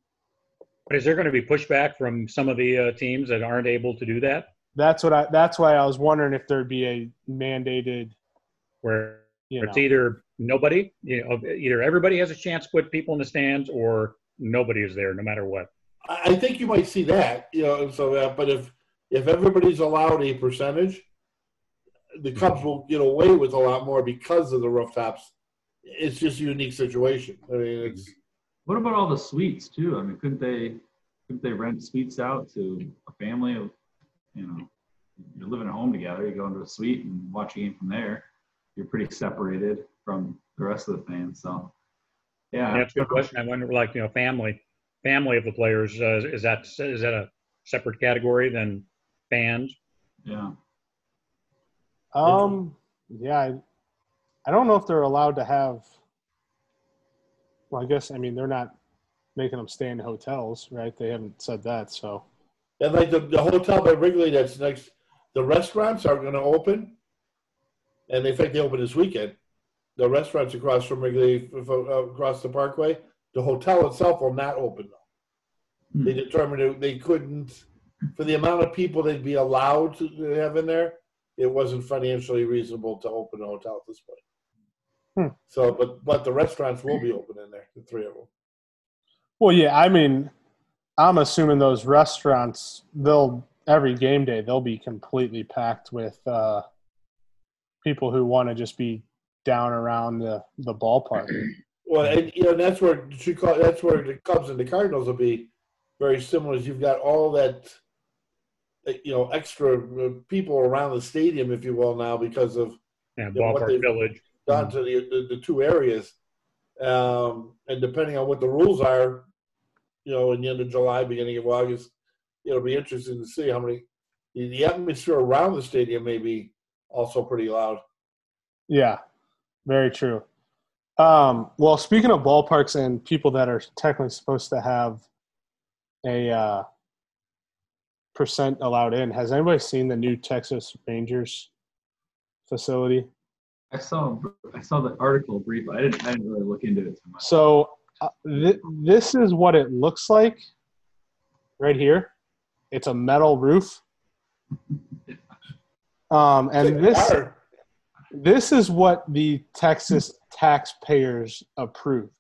But is there going to be pushback from some of the uh, teams that aren't able to do that? That's what I. That's why I was wondering if there'd be a mandated. Where You know, it's either nobody, you know, either everybody has a chance to put people in the stands or nobody is there, no matter what. I I think you might see that, you know. So, uh, but if if everybody's allowed a percentage, the Cubs will get away with a lot more because of the rooftops. It's just a unique situation. I mean, it's What about all the suites too? I mean, couldn't they couldn't they rent suites out to a family of you know you're living at home together, you go into a suite and watch a game from there. You're pretty separated from the rest of the fans. So yeah, That's a good question. I wonder, like, you know, family, family of the players, uh, is that is that a separate category than fans? yeah. Um. Yeah. I, I don't know if they're allowed to have. Well, I guess I mean they're not making them stay in hotels, right? They haven't said that, so. and like the, the hotel by Wrigley that's next. The restaurants are going to open, and in fact they open this weekend. The restaurants across from Wrigley, f- f- uh, across the Parkway. The hotel itself will not open though. Hmm. They determined that they couldn't, for the amount of people they'd be allowed to have in there, it wasn't financially reasonable to open a hotel at this point. Hmm. So, but but the restaurants will be open in there, the three of them. Well, yeah. I mean, I'm assuming those restaurants they'll every game day they'll be completely packed with uh, people who want to just be down around the the ballpark. [clears throat] Well, and, you know, that's where Chicago, that's where the Cubs and the Cardinals will be very similar. Is you've got all that, uh, you know, extra uh, people around the stadium, if you will, now because of Yeah, Yeah, what ballpark they- village. down to the, the the two areas, um, and depending on what the rules are, you know, in the end of July, beginning of August, it'll be interesting to see how many. The, the atmosphere around the stadium may be also pretty loud. Yeah, very true. Um, well, speaking of ballparks and people that are technically supposed to have a uh, percent allowed in, has anybody seen the new Texas Rangers facility? I saw I saw the article brief. I didn't I didn't really look into it too much. So uh, th- this is what it looks like right here. It's a metal roof. [laughs] Um, and this Car. This is what the Texas taxpayers approved.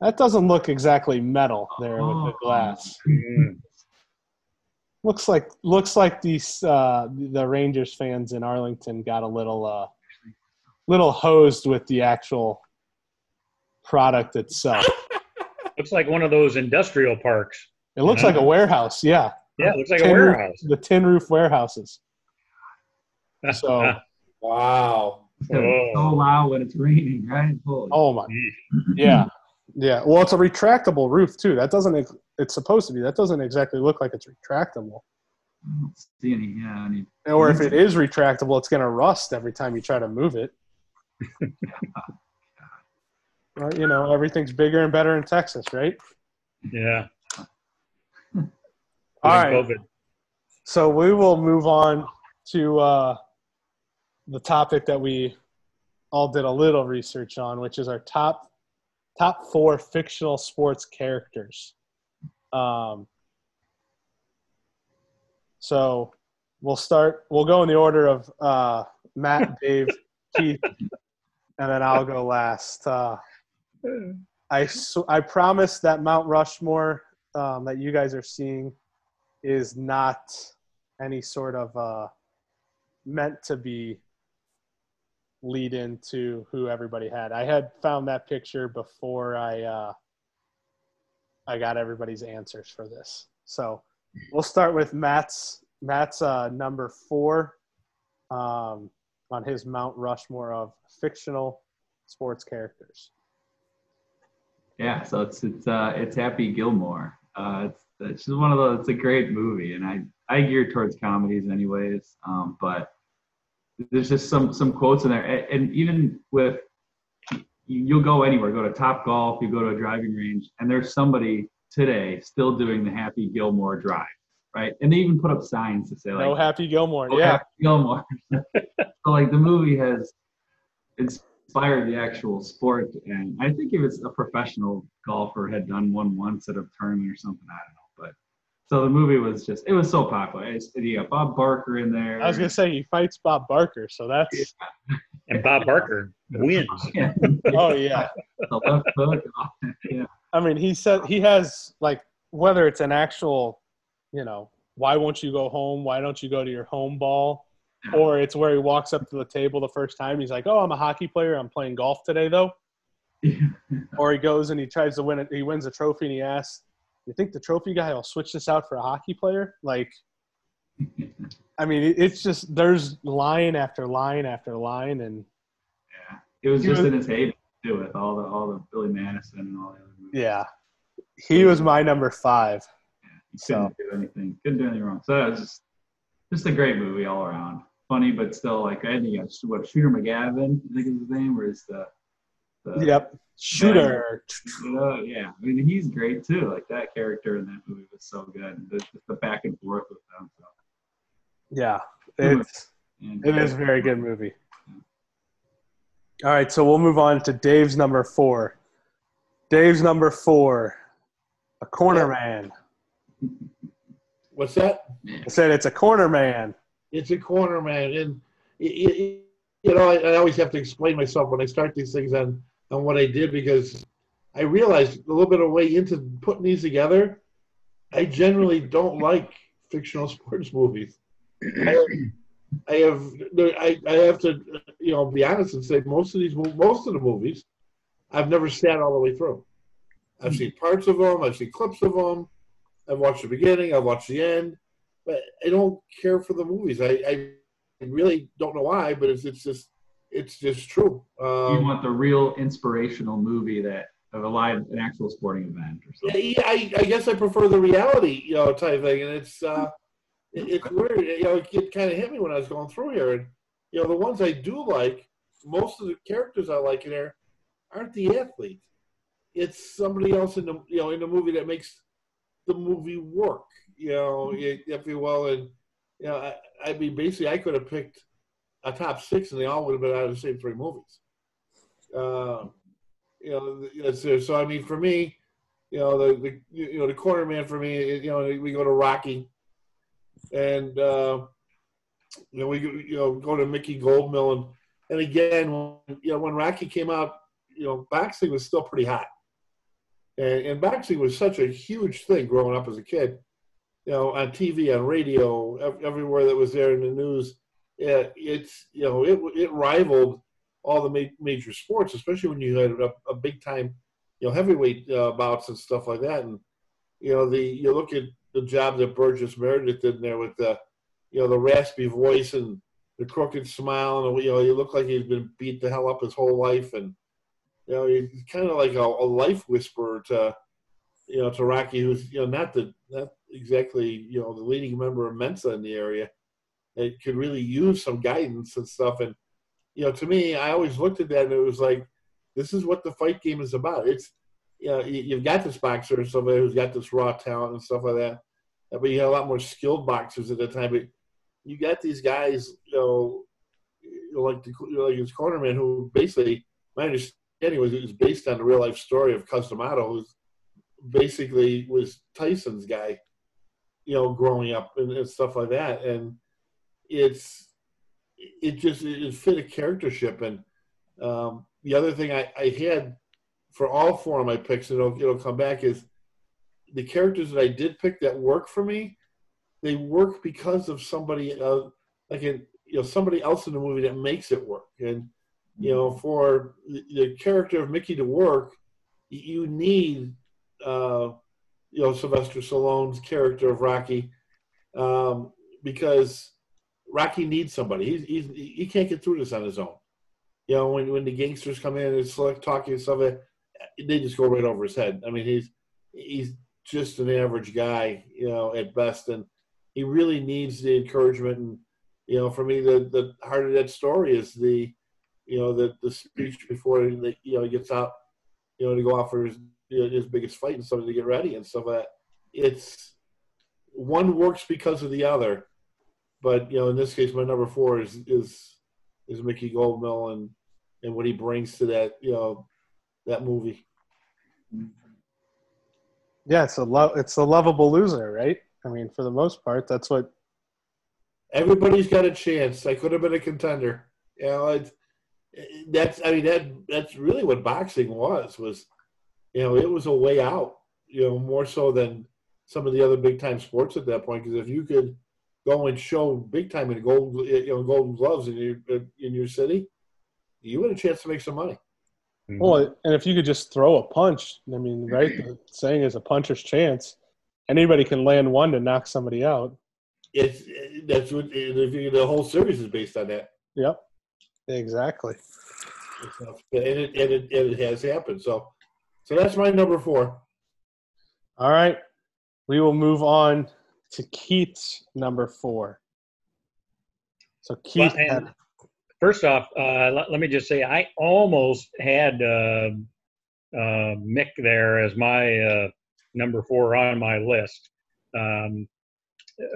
That doesn't look exactly metal there with the glass. Mm. Looks like looks like these uh, the Rangers fans in Arlington got a little uh, little hosed with the actual product itself. [laughs] Looks like one of those industrial parks. It looks like a warehouse, yeah. Yeah, it looks like a Tin roof- warehouse. the tin roof warehouses. So, [laughs] Wow. It's gonna so Oh. loud when it's raining, right? Holy oh my, yeah, yeah. Well, it's a retractable roof too. That doesn't. It's supposed to be. That doesn't exactly look like it's retractable. I don't see any. Yeah, any. Or if it is retractable, it's going to rust every time you try to move it. [laughs] Well, you know, everything's bigger and better in Texas, right? yeah. [laughs] All right. COVID. So we will move on to uh, the topic that we all did a little research on, which is our top top four fictional sports characters. Um, so we'll start. We'll go in the order of uh, Matt, [laughs] Dave, Keith, and then I'll go last. Uh, I s- I promise that Mount Rushmore um, that you guys are seeing is not any sort of uh, meant to be lead into who everybody had. I had found that picture before I uh, I got everybody's answers for this. So we'll start with Matt's Matt's uh, number four um, on his Mount Rushmore of fictional sports characters. Yeah, so it's it's uh it's Happy Gilmore. Uh, it's it's just one of those. It's a great movie, and I I gear towards comedies anyways. Um, but there's just some some quotes in there, and, and even with you'll go anywhere, go to Top Golf, you go to a driving range, and there's somebody today still doing the Happy Gilmore drive, right? And they even put up signs to say like no Happy Gilmore. Oh, yeah. Happy Gilmore. [laughs] so like the movie has inspired the actual sport, and I think if it's a professional golfer had done one once at a tournament or something, I don't know. But so the movie was just it was so popular. It's, you got Bob Barker in there. I was gonna say he fights Bob Barker, so that's [laughs] And Bob Barker wins. [laughs] yeah, oh yeah. [laughs] the left hook. Yeah, I mean, he said he has like whether it's an actual, you know, why won't you go home? Why don't you go to your home ball? Or it's where he walks up to the table the first time. He's like, "Oh, I'm a hockey player. I'm playing golf today, though." Or he goes and he tries to win it. He wins a trophy, and he asks, "You think the trophy guy will switch this out for a hockey player?" Like, I mean, it's just there's line after line after line, and yeah. It was just was- in his heyday too, with all the all the Billy Madison and all the other movies. yeah, he was my number five. Yeah, He couldn't do anything. Couldn't do anything wrong. So that was just just a great movie all around. Funny, but still like I think what Shooter McGavin, I think is his name, or is the, the Yep, shooter. You know, yeah. I mean he's great too. Like that character in that movie was so good. The, the back and forth with them. So Yeah, it's. and It is a very good movie. All right, so we'll move on to Dave's number four. Dave's number four, a corner man. [laughs] What's that? I said it's a corner man. It's a corner man, and y- y- you know I, I always have to explain myself when I start these things on on what I did because I realized a little bit of way into putting these together. I generally don't like fictional [laughs] sports movies. I, I have I, I have to you know be honest and say most of these most of the movies I've never sat all the way through. I've seen parts of them. I've seen clips of them. I've watched the beginning. I've watched the end but I don't care for the movies. I, I really don't know why, but it's it's just it's just true. you Um, want the real inspirational movie that of a live an actual sporting event or something. yeah, I, I guess I prefer the reality, you know, type thing, and it's uh, it, it's weird. You know, it kind of hit me when I was going through here, and you know, the ones I do like, most of the characters I like in there aren't the athlete. It's somebody else in the you know in the movie that makes the movie work. You know, if you will, and you know, I, I mean, basically, I could have picked a top six, and they all would have been out of the same three movies. Uh, you know. So I mean, for me, you know, the, the you know the corner man for me, you know, we go to Rocky, and uh, you know we you know go to Mickey Goldmill, and and again, you know, when Rocky came out, you know, boxing was still pretty hot, and, and boxing was such a huge thing growing up as a kid. You know, on TV, on radio, everywhere that was there in the news, it's you know it it rivaled all the ma- major sports, especially when you had a, a big time, you know, heavyweight uh, bouts and stuff like that. And you know, the you look at the job that Burgess Meredith did in there with the, you know, the raspy voice and the crooked smile, and you know, he looked like he'd been beat the hell up his whole life, and you know, he's kind of like a, a life whisperer to, you know, to Rocky, who's you know not the not exactly you know the leading member of Mensa in the area. It could really use some guidance and stuff, and you know, to me, I always looked at that and it was like, this is what the fight game is about. It's, you know, you've got this boxer, somebody who's got this raw talent and stuff like that. Uh, but you had a lot more skilled boxers at the time. But you got these guys, you know, like the, like his cornerman, who basically, my understanding was it was based on the real life story of Cus D'Amato, who basically was Tyson's guy, you know, growing up and, and stuff like that. And it's it just it fit a charactership. And um, the other thing I, I had for all four of my picks, and it'll, it'll come back, is the characters that I did pick that work for me. They work because of somebody, uh, like a, you know, somebody else in the movie that makes it work. And you know, for the character of Mickey to work, you need, uh, you know, Sylvester Stallone's character of Rocky, um, because Rocky needs somebody. He's, he's he can't get through this on his own. You know, when when the gangsters come in and select talking and stuff, they just go right over his head. I mean, he's he's just an average guy, you know, at best, and he really needs the encouragement. And you know, for me, the the heart of that story is the, you know, the the speech before the, you know he gets out, you know, to go out for his you know, his biggest fight and something to get ready and stuff that. It's one works because of the other but you know, in this case, my number four is is is Mickey Goldmill and and what he brings to that you know that movie. Yeah, it's a lo- it's a lovable loser, right? I mean, for the most part, that's what everybody's got a chance. I could have been a contender. You know, it's, that's I mean that that's really what boxing was was you know it was a way out. You know, more so than some of the other big time sports at that point. Because if you could go and show big time in gold, you know, golden gloves in your in your city, you had a chance to make some money. Mm-hmm. Well, and if you could just throw a punch, I mean, right? The saying is a puncher's chance. Anybody can land one to knock somebody out. It's that's what the whole series is based on that. Yep, exactly. And it, and it, and it has happened. So, so that's my number four. All right, we will move on to Keith's number four. So Keith. Well, had, first off, uh, let, let, me just say I almost had uh, uh, Mick there as my uh, number four on my list. Um,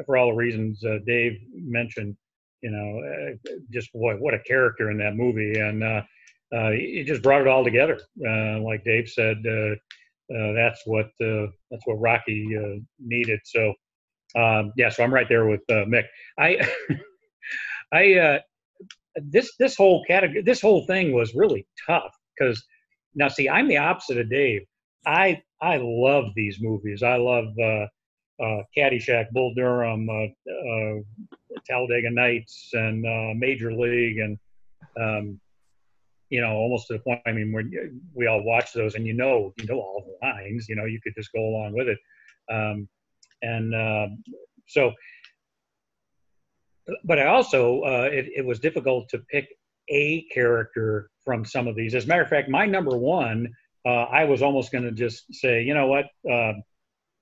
for all the reasons uh, Dave mentioned, you know, uh, just what what a character in that movie, and he just brought it all together. like Dave said, that's what that's what Rocky needed. So um, yeah, so I'm right there with uh, Mick. I, [laughs] I, uh, this this whole category, this whole thing was really tough because now see, I'm the opposite of Dave. I I love these movies. I love uh, uh, Caddyshack, Bull Durham, uh, uh, Talladega Nights, and uh, Major League, and um, you know, almost to the point. I mean, when we all watch those, and you know, you know all the lines. You know, you could just go along with it. Um, and uh, so but i also uh, it, it, was difficult to pick a character from some of these. As a matter of fact my number one uh, i was almost going to just say you know what? Uh,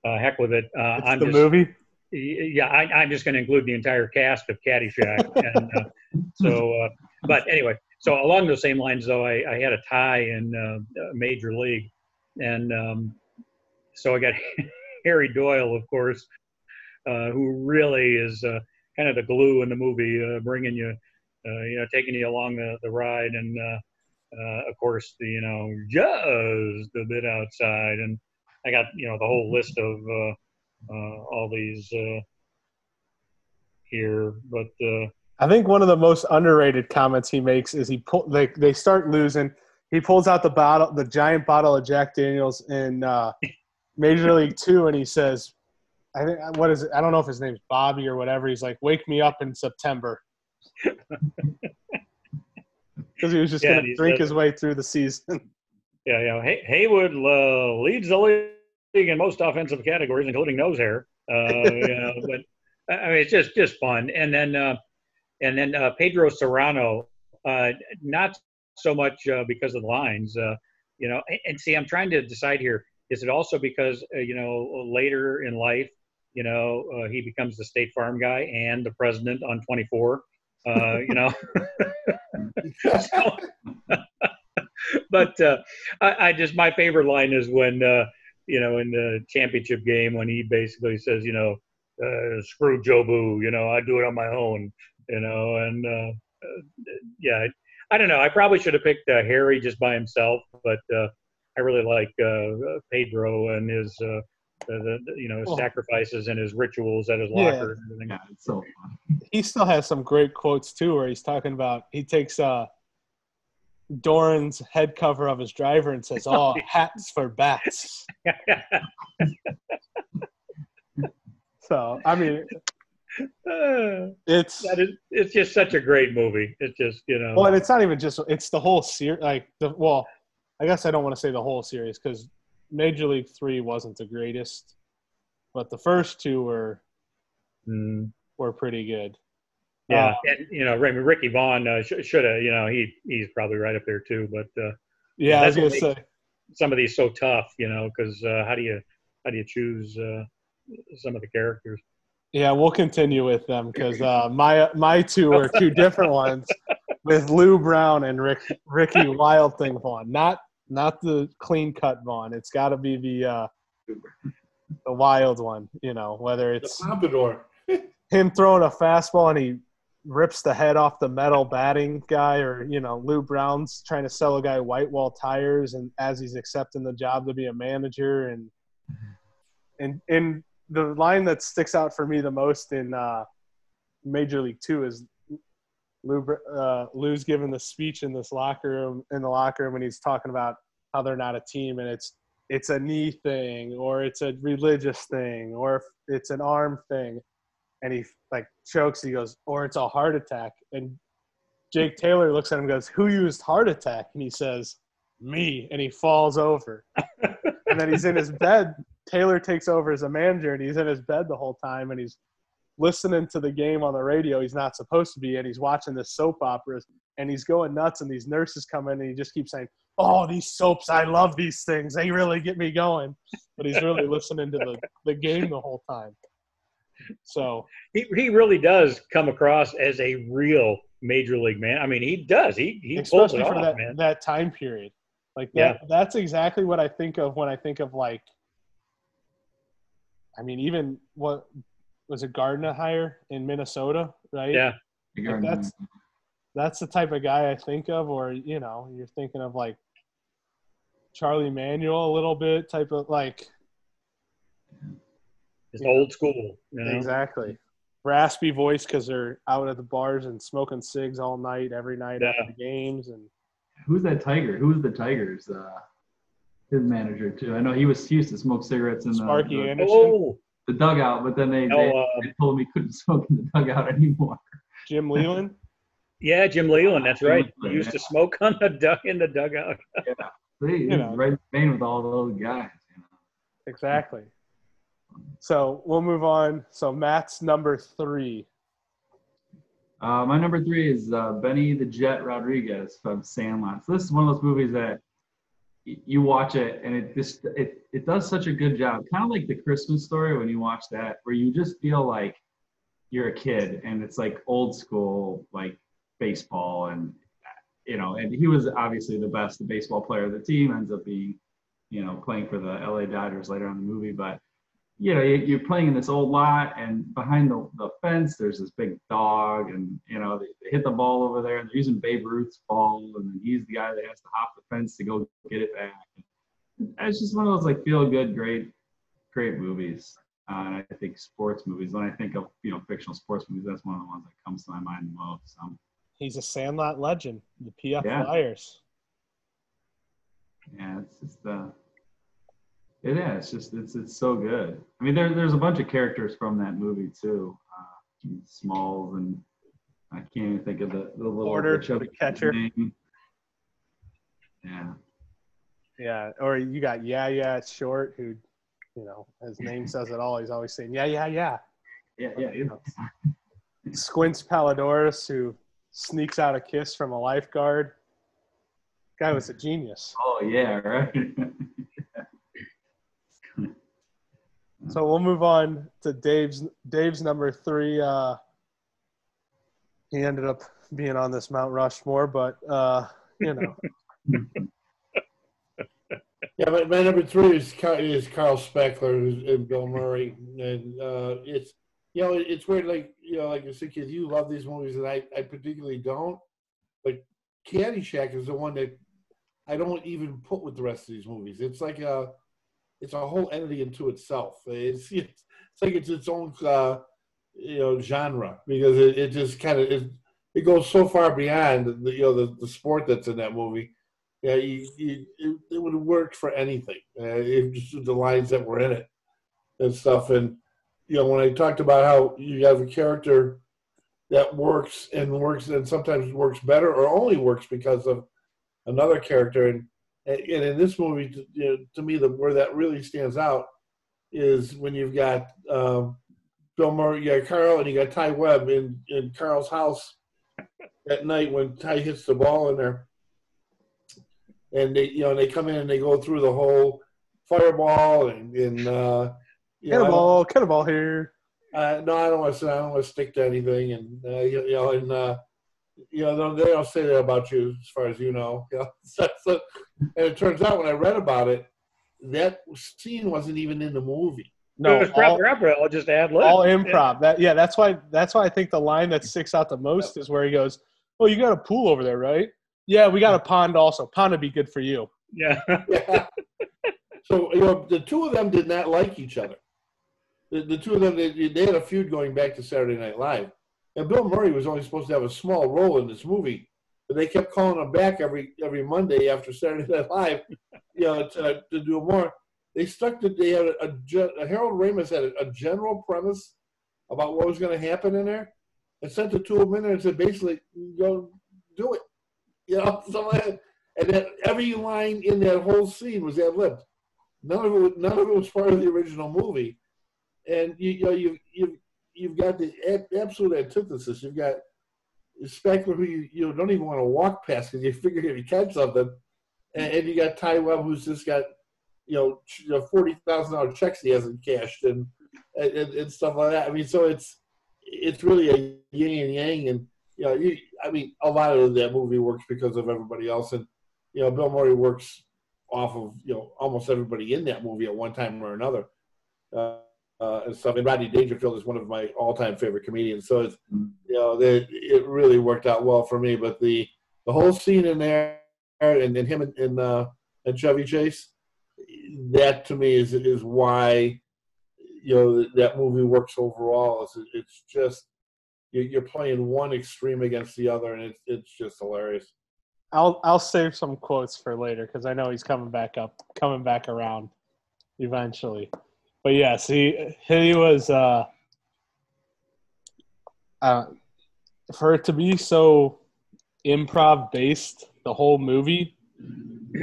uh, heck with it. Uh, i'm the just, movie? Yeah I, am just going to include the entire cast of caddyshack. [laughs] And so but anyway so along those same lines though i, I had a tie in major league. And um, so i got [laughs] Harry Doyle, of course, uh, who really is uh, kind of the glue in the movie, uh, bringing you, uh, you know, taking you along the, the ride. And uh, uh, of course, the you know just a bit outside, and I got you know the whole list of uh, uh, all these uh, here, but uh, I think one of the most underrated comments he makes is he pull they they start losing. He pulls out the bottle, the giant bottle of Jack Daniels uh, [laughs] Major League Two, and he says, "I think what is it? I don't know if his name's Bobby or whatever." He's like, "Wake me up in September," [laughs] because he was just Yeah, going to drink his way through the season. [laughs] yeah, know, Hay- Haywood uh, leads the league in most offensive categories, including nose hair. Uh, [laughs] you know, but I mean, it's just just fun. And then uh, and then uh, Pedro Serrano, uh, not so much uh, because of the lines, uh, you know. And see, I'm trying to decide here: is it also because uh, you know later in life, you know, uh, he becomes the State Farm guy and the president on 24. Uh, you know, So- [laughs] but uh, I, I just my favorite line is when uh, you know in the championship game when he basically says, you know, uh, screw Jobu, you know, I do it on my own, you know, and uh, uh, yeah, I don't know. I probably should have picked Harry just by himself, but uh, I really like uh, Pedro and his. Uh, the, the, you know his Well- sacrifices and his rituals at his Yeah. locker and everything. Yeah, it's so fun. he still has some great quotes too, where he's talking about he takes uh, Dorn's head cover of his driver and says, "Oh, [laughs] hats for bats." [laughs] So I mean, Uh, it's that is, it's just such a great movie. It's just you know. well, and it's not even just it's the whole series. Like the well, I guess I don't want to say the whole series because Major League Three wasn't the greatest, but the first two were Mm, were pretty good. yeah, Uh, and you know, mean, Ricky Vaughn uh, sh- should have. You know, he he's probably right up there too. But uh, yeah, I was gonna say. some of these so tough. You know, because uh, how do you how do you choose uh, some of the characters? Yeah, we'll continue with them because uh, my my two are two different [laughs] ones with Lou Brown and Rick Ricky Wild Thing Vaughn. Not not the clean cut Vaughn. It's got to be the uh, the wild one. You know, whether it's [laughs] him throwing a fastball and he rips the head off the metal batting guy, or you know, Lou Brown's trying to sell a guy white wall tires, and as he's accepting the job to be a manager, and and and the line that sticks out for me the most in uh, Major League Two is Lou, uh, Lou's giving the speech in this locker room in the locker room, and he's talking about how they're not a team, and it's it's a knee thing, or it's a religious thing, or it's an arm thing, and he like chokes. He goes, or it's a heart attack, and Jake Taylor looks at him and goes, "Who used heart attack?" And he says, "Me," and he falls over, [laughs] and then he's in his bed. Taylor takes over as a manager, and he's in his bed the whole time, and he's listening to the game on the radio. He's not supposed to be, and he's watching the soap operas, and he's going nuts. And these nurses come in, and he just keeps saying, "Oh, these soaps! I love these things. They really get me going." But he's really [laughs] listening to the the game the whole time. So He he really does come across as a real major league man. I mean, he does. He he pulls especially it for off, that man. that time period, like that. That's exactly what I think of when I think of like. I mean, even what was it Gardenhire in Minnesota, right? Yeah. Like, that's- that's the type of guy I think of, or you know, you're thinking of like Charlie Manuel a little bit, type of like It's Yeah. old school. You know? exactly raspy voice because they're out at the bars and smoking cigs all night, every night Yeah. after the games, and Who's that Tiger? Who's the Tigers? Uh, his manager too. I know he was he used to smoke cigarettes in the, Sparky the, Anderson, Oh, the dugout, but then they, no, they, uh, they told him he couldn't [laughs] smoke in the dugout anymore. Jim Leyland. [laughs] yeah, Jim Leyland. That's Jim right. He Leyland, used to smoke on the duck in the dugout. [laughs] So he, You he's know. right in the vein with all those guys. You know? Exactly. So we'll move on. So Matt's number three. Uh, my number three is uh, Benny the Jet Rodriguez from Sandlot. So this is one of those movies that y- you watch it and it just it it does such a good job. Kind of like the Christmas story when you watch that, where you just feel like you're a kid and it's like old school like baseball and you know and he was obviously the best baseball player of the team ends up being you know playing for the LA Dodgers later on in the movie but you know, you- you're playing in this old lot, and behind the, the fence, there's this big dog, and you know, they, they hit the ball over there, and they're using Babe Ruth's ball, and he's the guy that has to hop the fence to go get it back. It's just one of those like feel good, great, great movies. Uh, and I think sports movies. When I think of you know fictional sports movies, that's one of the ones that comes to my mind most. Um, He's a Sandlot legend. The PF Yeah. Flyers. yeah, it's just uh, it is. It's just it's it's so good. I mean, there there's a bunch of characters from that movie too. Uh, Smalls and I can't even think of the the little the catcher. name. Yeah, Yeah, or you got Yeah Yeah Short, who, you know, his name [laughs] says it all. He's always saying Yeah Yeah Yeah. yeah, yeah. You [laughs] know. Squints Palledorous, who sneaks out a kiss from a lifeguard. Guy was a genius. Oh yeah, right. [laughs] So we'll move on to Dave's Dave's number three. Uh, he ended up being on this Mount Rushmore, but uh, you know, [laughs] Yeah, my, my number three is Car- is Carl Spackler who's, and Bill Murray, and uh, it's you know it's weird. Like you know, like I said, kids, you love these movies, and I, I particularly don't. But Caddyshack is the one that I don't even put with the rest of these movies. It's like a it's a whole entity into itself. It's [laughs] it's, like it's its own uh, you know genre because it, it just kind of it, it goes so far beyond the you know the, the sport that's in that movie. Yeah, you, you, it, it would worked for anything. Uh, it just the lines that were in it and stuff. And you know, when I talked about how you have a character that works and works and sometimes works better or only works because of another character, and and in this movie, to, you know, to me, the where that really stands out is when you've got um, Bill Murray, you got Carl, and you got Ty Webb in in Carl's house at night when Ty hits the ball in there and they you know they come in and they go through the whole fireball and, and uh you know, cannonball, cannonball here. uh, no, I don't want to. I don't want to stick to anything, and uh, you, you know, and uh, you know, they don't- say that about you, as far as you know. [laughs] You know? So, so- and it turns out when I read about it, that scene wasn't even in the movie. No, it was all, proper opera. I'll just add lib. all improv. That yeah, that's why that's why I think the line that sticks out the most is where he goes, "Oh, you got a pool over there, right? Yeah, we got a pond also. Pond would be good for you." Yeah. Yeah. [laughs] so you know, the two of them did not like each other. The, the two of them, they, they had a feud going back to Saturday Night Live, and Bill Murray was only supposed to have a small role in this movie, but they kept calling him back every every Monday after Saturday Night Live, you know, to, to do more. They stuck to they had a, a, Harold Ramis had a, a general premise about what was going to happen in there, and sent the two of them in there and said basically, go do it, [laughs] you know, so that, and then every line in that whole scene was ad libbed. None of it, none of it was part of the original movie, and you, you know you you you've got the absolute antithesis. You've got Spackler, who you, you don't even want to walk past because you figure if you catch something, and, and you got Ty Webb, who's just got you know, ch- you know forty thousand dollar checks he hasn't cashed and, and and stuff like that. I mean, so it's it's really a yin and yang, and you know, you, I mean, a lot of that movie works because of everybody else, and you know, Bill Murray works off of you know almost everybody in that movie at one time or another. Uh, uh, and stuff. And Rodney Dangerfield is one of my all-time favorite comedians. So it's you know that it really worked out well for me. But the the whole scene in there, and then him and and, uh, and Chevy Chase, that to me is is why you know that movie works overall. It's, it's just you- you're playing one extreme against the other, and it's it's just hilarious. I'll I'll save some quotes for later because I know he's coming back up, coming back around eventually. But yes, he he was uh, uh, for it to be so improv based, the whole movie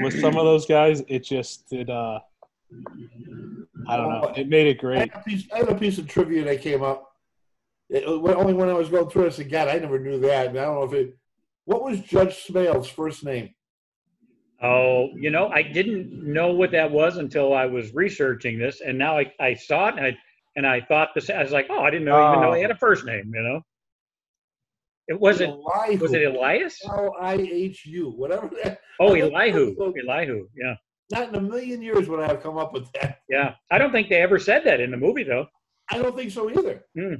with some of those guys, it just did. Uh, I don't know. It made it I great. had, a piece, I had a piece of trivia that came up. It, only when I was going through I said, God, I never knew that. And I don't know if it. What was Judge Smails' first name? Oh, you know, I didn't know what that was until I was researching this, and now I, I saw it and I and I thought this. I was like, oh, I didn't know even know he oh. had a first name. You know, it wasn't. Elihu. was it Elias? L I H U, whatever that. Oh, Elihu, so- Elihu. Yeah, Not in a million years would I have come up with that. Yeah, I don't think they ever said that in the movie though. I don't think so either. Hmm,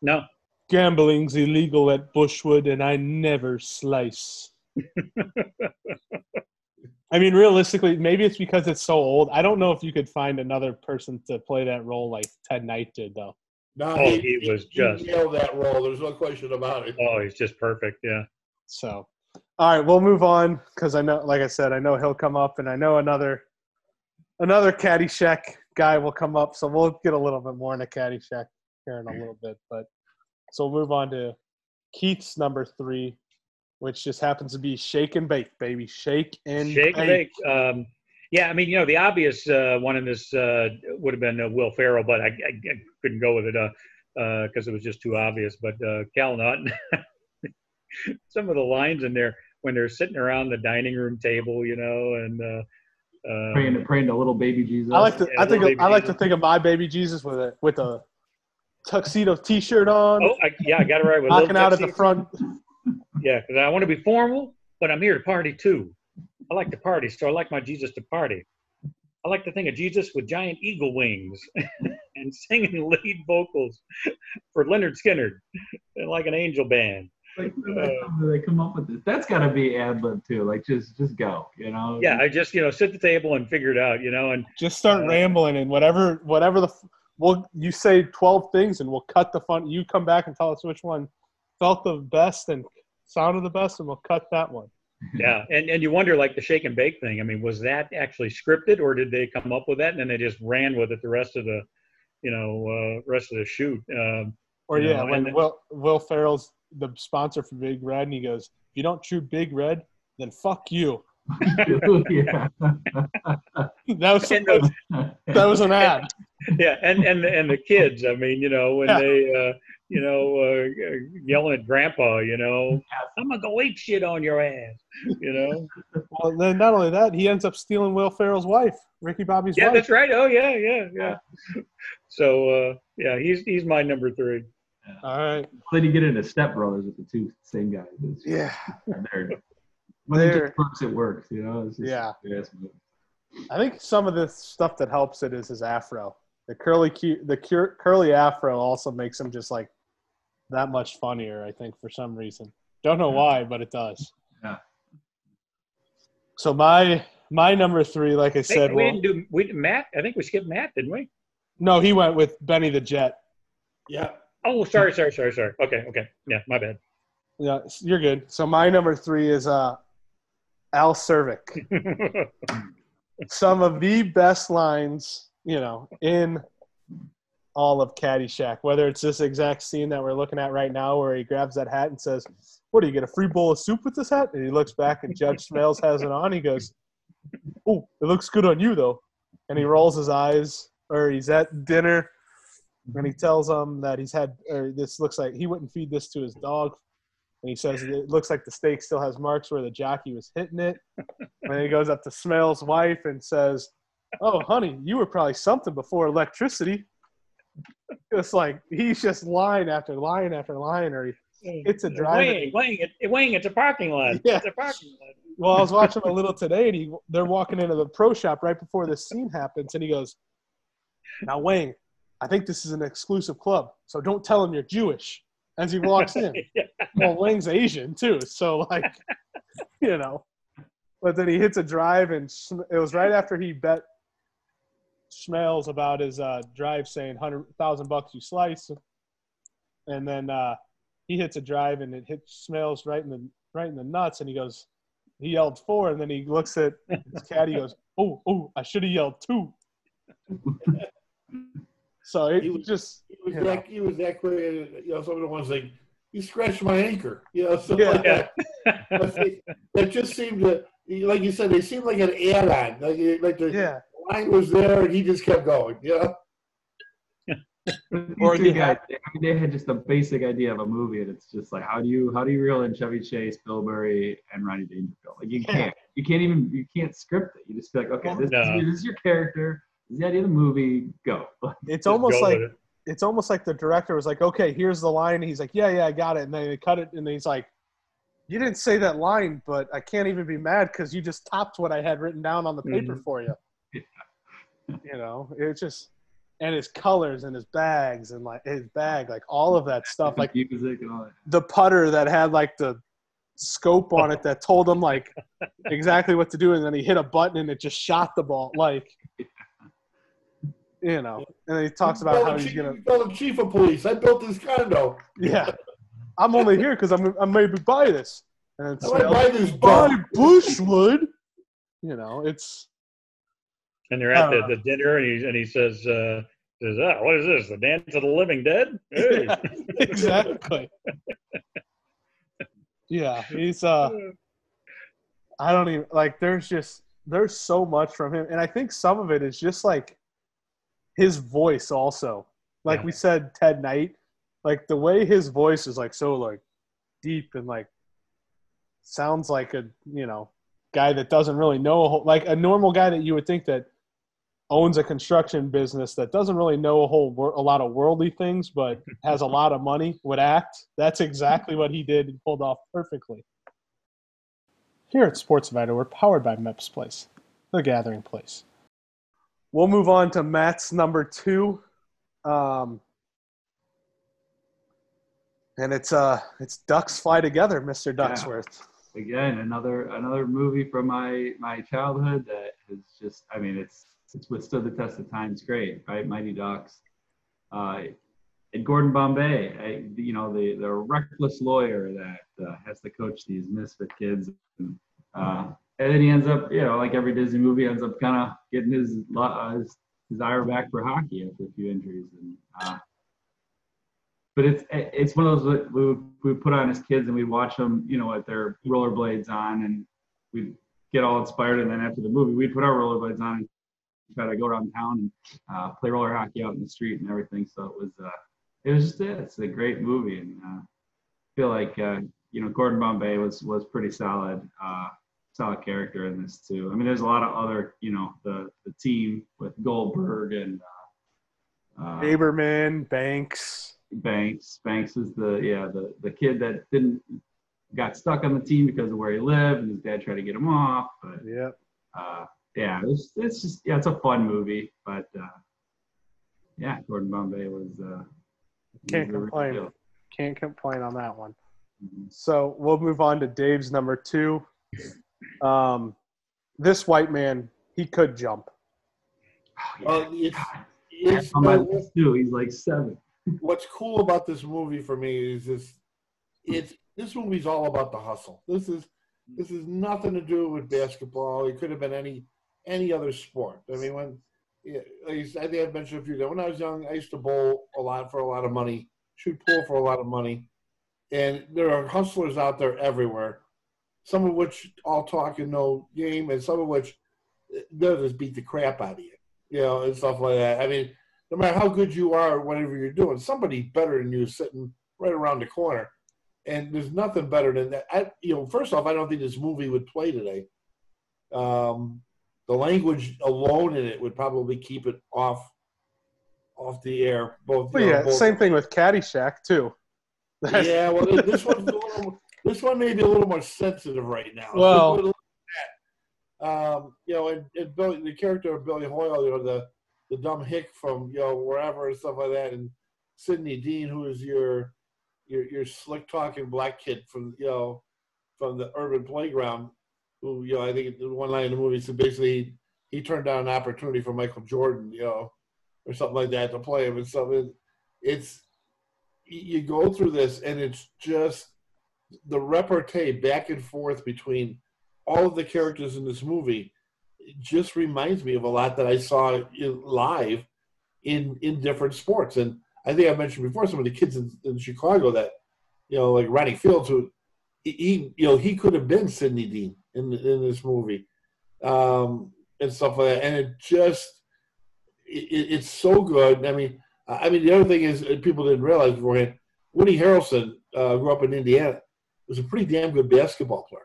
no. Gambling's illegal at Bushwood, and I never slice. [laughs] I mean, realistically, maybe it's because it's so old. I don't know if you could find another person to play that role like Ted Knight did, though. No, Oh, he was just- nailed that role. There's no question about it. Oh, he's just perfect. Yeah. So, all right, we'll move on because I know, like I said, I know he'll come up, and I know another another Caddyshack guy will come up. So we'll get a little bit more into Caddyshack here in a little bit. But so we'll move on to Keith's number three, which just happens to be Shake and Bake, baby, Shake and Shake and bake. Um, yeah, I mean, you know, the obvious uh, one in this uh, would have been uh, Will Ferrell, but I, I, I couldn't go with it because it was just too obvious. But uh, Cal Naughton, [laughs] some of the lines in there when they're sitting around the dining room table, you know, and uh, uh, Praying, praying to little baby Jesus. I like to. Yeah, I think. little I like to think of my baby Jesus with a with a tuxedo T-shirt on, oh, I, yeah, I got it right. With knocking little out at the front. Yeah, because I want to be formal, but I'm here to party too. I like to party, so I like my Jesus to party. I like to think of Jesus with giant eagle wings [laughs] and singing lead vocals for Lynyrd Skynyrd, like an angel band. Like, where the hell do they come up with this? That's got to be ad lib too. Like, just just go. You know. Yeah, I just you know sit at the table and figure it out, you know, and Just start Uh, rambling and whatever whatever the f- well you say twelve things and we'll cut the fun. You come back and tell us which one felt the best and sounded the best, and we'll cut that one. yeah, and and you wonder like the shake and bake thing. I mean, was that actually scripted, or did they come up with that and then they just ran with it the rest of the, you know, uh, rest of the shoot? Um, Or yeah, know, Will Will Ferrell's the sponsor for Big Red, and he goes, "If you don't chew Big Red, then fuck you." [laughs] yeah. That was And those- that was an ad. yeah, and and and the kids. I mean, you know, when Yeah. they, uh, you know, uh, yelling at Grandpa, you know, I'm gonna go eat shit on your ass, you know. [laughs] Well, then not only that, he ends up stealing Will Ferrell's wife, Ricky Bobby's yeah, wife. that's right. Oh yeah, yeah, yeah. So uh, yeah, he's he's my number three. All right. then you get into Step Brothers with the two same guys. Yeah. They're, when it works, it works. You know. It's just, Yeah. it's- I think some of the stuff that helps it is his afro. The curly, cu- the cur- curly afro also makes him just like that much funnier. I think for some reason, don't know why, but it does. Yeah. So my my number three, like I Hey, said, we well, didn't do we Matt. I think we skipped Matt, didn't we? no, he went with Benny the Jet. Yeah. Oh, sorry, sorry, sorry, sorry. Okay, okay. Yeah, my bad. Yeah, you're good. So my number three is uh, Al Czervik. [laughs] some of the best lines, you know, in all of Caddyshack. Whether it's this exact scene that we're looking at right now, where he grabs that hat and says, "What do you get a free bowl of soup with this hat?" And he looks back and Judge [laughs] Smails has it on. He goes, "Oh, it looks good on you, though." And he rolls his eyes, or he's at dinner, and he tells him that he's had, or this looks like he wouldn't feed this to his dog. And he says it looks like the steak still has marks where the jockey was hitting it. And he goes up to Smails' wife and says, "Oh, honey, you were probably something before electricity." It's like he's just lying after lying after lying, or he, it's a drive. Wayne, Wayne, it, Wayne, it's a parking lot. Yeah. It's a parking lot. Well, I was watching a little today, and he they're walking into the pro shop right before this scene happens, and he goes, "Now, Wayne, I think this is an exclusive club, so don't tell him you're Jewish." As he walks in, [laughs] well, Wayne's Asian too, so like, [laughs] you know. But then he hits a drive, and it was right after he bet Smails about his uh, drive, saying hundred thousand bucks you slice, and then uh, he hits a drive, and it hits Smails right in the right in the nuts, and he goes, he yelled four, and then he looks at his caddy, goes, "Oh, oh, I should have yelled two. [laughs] So it He was- just He was that he was that quick. You know, some of the ones like you scratched my anchor. You know, something Yeah. like that. But That just seemed to, like you said, they seemed like an add-on. Like it- like the yeah. line was there and he just kept going. You know. These Or two the- guys, I mean, they had just a basic idea of a movie, and it's just like, how do you how do you reel in Chevy Chase, Bill Murray, and Rodney Dangerfield? Like you can't, you can't even, you can't script it. You just be like, okay, this, No. is, this is your character, this is the idea of the movie, go. It's almost go like it. it's almost like the director was like, "Okay, here's the line." And he's like, "Yeah, yeah, I got it." And then they cut it, and then he's like, you didn't say that line, but I can't even be mad because you just topped what I had written down on the paper Mhm. for you. [laughs] You know, it's just and his colors and his bags and like his bag, like all of that stuff, like music that. the putter that had like the scope on it that told him like [laughs] exactly what to do, and then he hit a button and it just shot the ball, like [laughs] you know. And then he talks about how the he's chief, gonna, tell the chief of police. I built this condo. yeah. I'm only here because I'm I'm maybe buy this, and it's I might buy this buy. Bushwood. You know, it's And they're at the, don't the dinner, and he and he says, uh, "Says, ah, what is this? The dance of the living dead?" [laughs] Hey. yeah, exactly. yeah, he's uh I don't even like there's just there's so much from him and I think some of it is just like his voice also. Like Yeah. we said Ted Knight, like the way his voice is like so like deep and like sounds like a, you know, guy that doesn't really know a whole, like a normal guy that you would think that owns a construction business that doesn't really know a whole wor- a lot of worldly things, but [laughs] has a lot of money, would act. That's exactly what he did and pulled off perfectly. Here at Sports Vital, we're powered by Meps Place, the gathering place. We'll move on to Matt's number two, um, and it's uh it's Ducks Fly Together, Mister Ducksworth. Again, another another movie from my my childhood that has just I mean it's it's withstood the test of time. It's great, right? Mighty Ducks. Uh, and Gordon Bombay, I, you know, the, the reckless lawyer that uh, has to coach these misfit kids. And, uh, and then he ends up, you know, like every Disney movie, ends up kind of getting his, uh, his desire back for hockey after a few injuries. And, uh, but it's it's one of those that we we put on as kids and we'd watch them, you know, with their rollerblades on, and we'd get all inspired. And then after the movie, we'd put our rollerblades on and try to go around town and uh, play roller hockey out in the street and everything. So it was uh, it was just it. It's a great movie, and uh, I feel like uh, you know Gordon Bombay was was pretty solid, uh, solid character in this too. I mean, there's a lot of other you know the the team with Goldberg and uh, uh, Averman, Banks. Banks. Banks is the yeah the the kid that didn't got stuck on the team because of where he lived, and his dad tried to get him off. But yeah, uh, yeah, it's it's just yeah, it's a fun movie. But uh, yeah, Gordon Bombay was. Uh, Can't was complain. Can't complain on that one. Mhm. So we'll move on to Dave's number two. Um, this white man, he could jump. Oh, yeah. Well, it's, it's on my list too. He's like seven. what's cool about this movie for me is this it's this movie's all about the hustle this is this is nothing to do with basketball it could have been any any other sport i mean when I I think I've mentioned a few times. When I was young, I used to bowl a lot for a lot of money, shoot pool for a lot of money, and there are hustlers out there everywhere. Some of which all talk and no game, and some of which they'll just beat the crap out of you, you know, and stuff like that. I mean, no matter how good you are, at whatever you're doing, somebody better than you is sitting right around the corner, and there's nothing better than that. I, you know, first off, I don't think this movie would play today. Um, the language alone in it would probably keep it off off the air. Both, you know, yeah, both- same thing with Caddyshack too. [laughs] yeah, well, this one's a little, this one may be a little more sensitive right now. Well- um, you know, and, and Billy, the character of Billy Hoyle, you know, the the dumb hick from you know wherever and stuff like that, and Sidney Deane, who is your your your slick talking black kid from you know from the urban playground, who you know I think the one line in the movie said basically he turned down an opportunity for Michael Jordan, you know, or something like that to play him and something. It's you go through this and it's just the repartee back and forth between all of the characters in this movie just reminds me of a lot that I saw in, live in in different sports. And I think I mentioned before some of the kids in, in Chicago that you know, like Ronnie Fields, who he- you know he could have been Sidney Deane in in this movie, um, and stuff like that. And it just it- it's so good. I mean, I mean the other thing is uh, people didn't realize beforehand. Woody Harrelson uh, grew up in Indiana. Was a pretty damn good basketball player.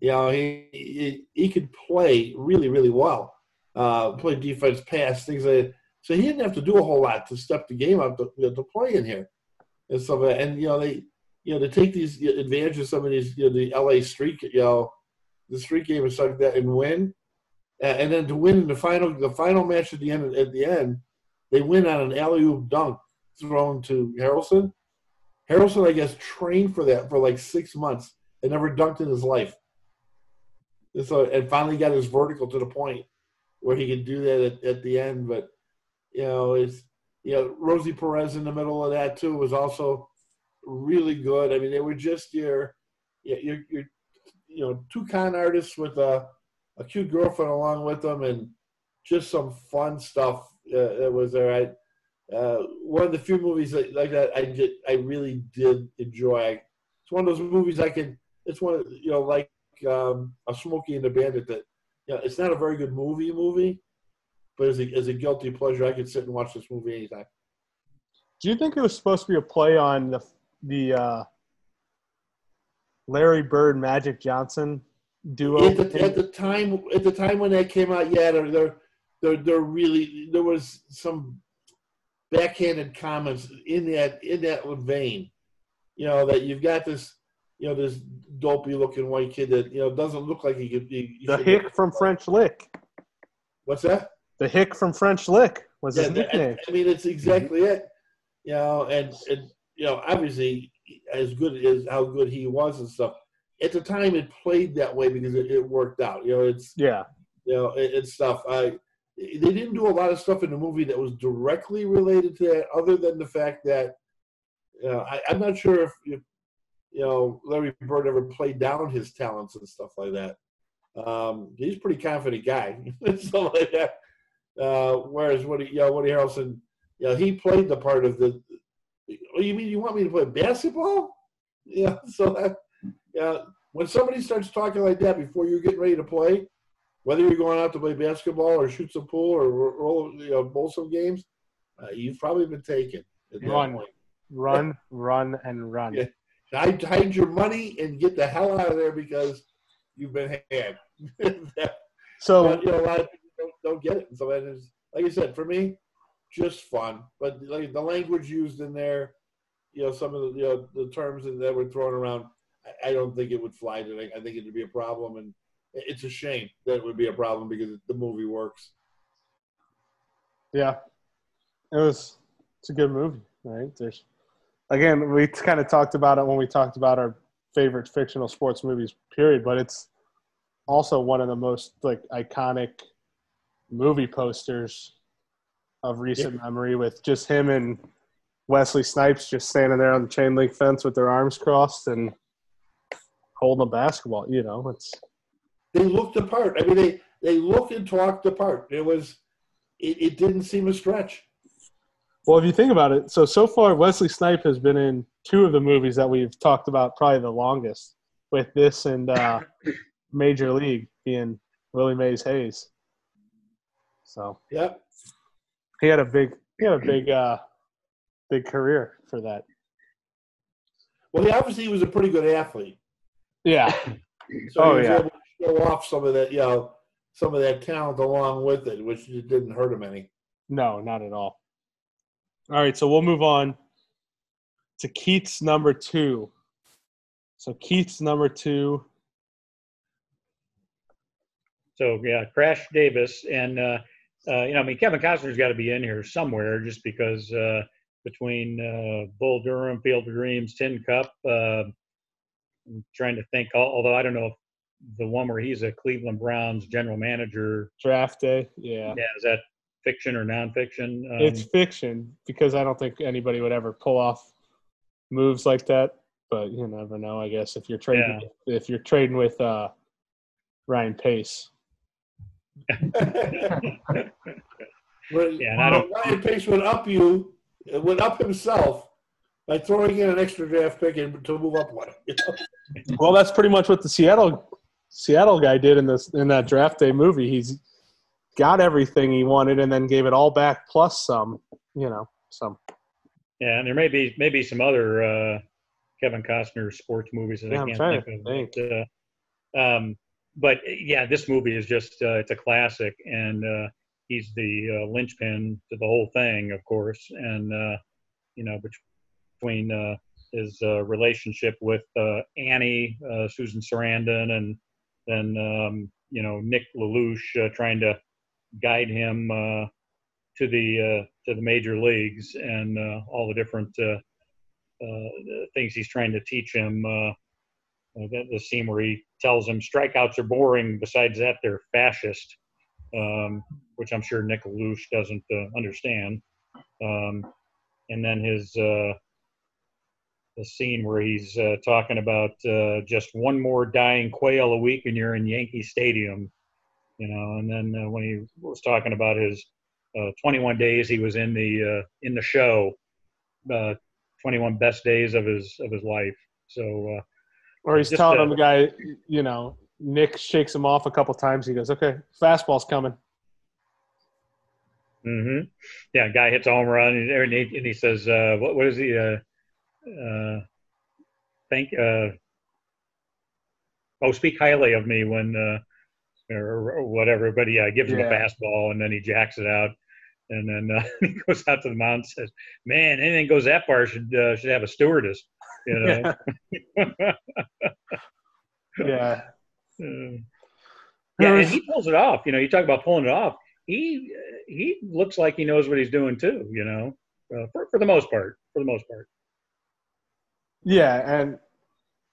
You know, he he, he could play really really well. Uh, play defense, pass things like that. So he didn't have to do a whole lot to step the game up to, you know, to play in here and. Like. And you know they you know, to take these advantage of some of these, you know, the LA streak, you know, the streak game and stuff like that, and win, and then to win in the final, the final match at the end, at the end, they win on an alley oop dunk thrown to Harrelson. Harrelson, I guess, trained for that for like six months and never dunked in his life. And so, and finally got his vertical to the point where he could do that at, at the end. But you know, it's you know, Rosie Perez in the middle of that too was also really good. I mean, they were just your, your, your you know, two con artists with a, a cute girlfriend along with them, and just some fun stuff uh, that was there. I, uh, one of the few movies that, like that I did, I really did enjoy. It's one of those movies I can. It's one, of, you know, like um, a Smokey and the Bandit. That, you know, it's not a very good movie, movie, but as a, as a guilty pleasure, I could sit and watch this movie anytime. Do you think it was supposed to be a play on the the uh, Larry Bird Magic Johnson duo? At the, at the time, at the time when that came out, yeah, there, there, there, there really there was some backhanded comments in that in that vein. You know that you've got this, you know, this dopey looking white kid that you know doesn't look like he could be. the Hick from French Lick. What's that? The Hick from French Lick was Yeah, his nickname. I, I mean, it's exactly it. You know, and and you know, obviously, as good as how good he was and stuff. At the time, it played that way because it, it worked out. You know, it's Yeah. you know, and, and stuff. I they didn't do a lot of stuff in the movie that was directly related to that, other than the fact that know, I, I'm not sure if, if you know Larry Bird ever played down his talents and stuff like that. Um, he's a pretty confident guy, [laughs] stuff like that. Uh, whereas Woody, you know, Woody Harrelson, you know, he played the part of the. Oh, you mean you want me to play basketball? Yeah, [laughs] so that, yeah, when somebody starts talking like that before you're getting ready to play, whether you're going out to play basketball or shoot some pool or roll, you know, bowl some games, uh, you've probably been taken Run. Run, [laughs] run, and run. Yeah. Hide, hide your money and get the hell out of there because you've been had. [laughs] So but, you know, a lot of people don't, don't get it. So that is, like I said, for me, just fun. But like the language used in there, you know, some of the you know the terms that were thrown around, I, I don't think it would fly today. I think it would be a problem, and it's a shame that it would be a problem because the movie works. Yeah, it was. It's a good movie, right? There's, again, we kind of talked about it when we talked about our favorite fictional sports movies, period. But it's also one of the most like iconic movie posters of recent memory, with just him and Wesley Snipes just standing there on the chain link fence with their arms crossed and holding a basketball. You know, it's They looked the part. I mean, they they looked and talked the part. It was, it, it didn't seem a stretch. Well, if you think about it, so so far Wesley Snipe has been in two of the movies that we've talked about probably the longest, with this and uh, [laughs] Major League being Willie Mays Hayes. So yeah, he had a big he had a big uh, big career for that. Well, he obviously was a pretty good athlete. Yeah, So Oh, yeah. Able show off some of that, you know, some of that talent along with it, which didn't hurt him any. no, not at all. All right, so we'll move on to Keith's number two. So Keith's number two. So yeah, Crash Davis, and uh, uh, you know, I mean, Kevin Costner's got to be in here somewhere, just because uh, between uh, Bull Durham, Field of Dreams, Tin Cup, uh, I'm trying to think. Although I don't know if the one where he's a Cleveland Browns general manager, Draft day, yeah. yeah, is that fiction or nonfiction? Um, it's fiction because I don't think anybody would ever pull off moves like that. But you never know. I guess if you're trading, if you're trading with uh, Ryan Pace, But Yeah, and I don't- Ryan Pace would up you, would up himself by throwing in an extra draft pick and to move up one. you know? well, that's pretty much what the Seattle Seattle guy did in this in that draft day movie. He's got everything he wanted and then gave it all back plus some. You know, some. yeah, and there may be maybe some other uh, Kevin Costner sports movies that Yeah, I can't think of. But, uh, um, but yeah, this movie is just uh, it's a classic, and uh, he's the uh, linchpin to the whole thing, of course. And uh, you know, between uh, his uh, relationship with uh, Annie, uh, Susan Sarandon, and then um, you know Nuke LaLoosh uh, trying to guide him uh, to the uh, to the major leagues and all the different things he's trying to teach him. The, the scene where he tells him strikeouts are boring. Besides that, they're fascist, um, which I'm sure Nuke LaLoosh doesn't understand. Um, and then his uh, the scene where he's uh, talking about uh, just one more dying quail a week and you're in Yankee Stadium, you know. And then uh, when he was talking about his uh, 21 days he was in the uh, in the show, uh, 21 best days of his of his life. So uh, Or he's telling him the guy, you know, Nick shakes him off a couple times. He goes, "Okay, fastball's coming." Mm-hmm. Yeah, guy hits a home run, and, he, and he says, uh, "What? What is he? Uh, thank. Uh, oh, speak highly of me when, uh, or, whatever." But yeah, gives him a Yeah. fastball, and then he jacks it out, and then uh, [laughs] he goes out to the mound and says, "Man, anything goes that far should uh, should have a stewardess." You know. Yeah, Uh, [laughs] yeah, and he pulls it off. You know, you talk about pulling it off. He he looks like he knows what he's doing too. You know, uh, for for the most part. For the most part. Yeah, and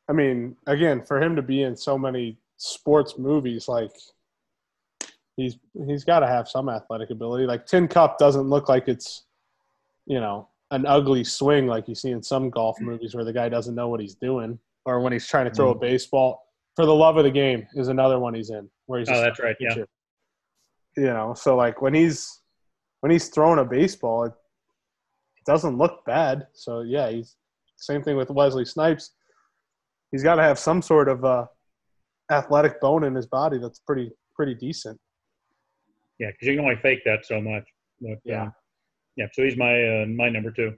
I mean, again, for him to be in so many sports movies, like he's he's got to have some athletic ability. Like Tin Cup doesn't look like it's, you know, an ugly swing like you see in some golf mm. movies where the guy doesn't know what he's doing, or when he's trying to throw a mm. baseball. For the love of the game is another one he's in where he's Oh, that's right. Yeah. You know, so like when he's when he's throwing a baseball, it, it doesn't look bad. So yeah, he's same thing with Wesley Snipes. He's got to have some sort of uh, athletic bone in his body that's pretty pretty decent. Yeah, because you can only fake that so much. But, Yeah. uh, yeah. So he's my uh, my number two.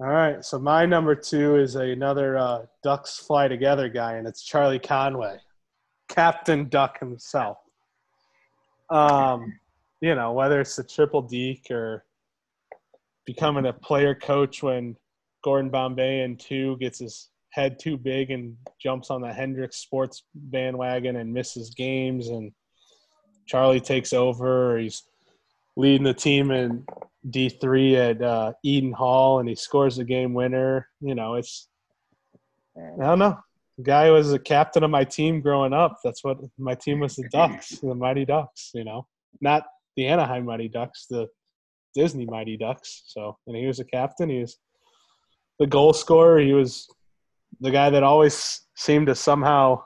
All right, so my number two is another uh, Ducks Fly Together guy, and it's Charlie Conway, Captain Duck himself. Um, you know, whether it's the triple deke or becoming a player coach when Gordon Bombay in two gets his head too big and jumps on the Hendricks sports bandwagon and misses games, and Charlie takes over. He's leading the team in D three at uh, Eden Hall, and he scores the game winner. You know, it's I don't know. The guy was a captain of my team growing up. That's what my team was. The Ducks, [laughs] the Mighty Ducks. You know, not the Anaheim Mighty Ducks, the Disney Mighty Ducks. So, and he was a captain. He was the goal scorer. He was the guy that always seemed to somehow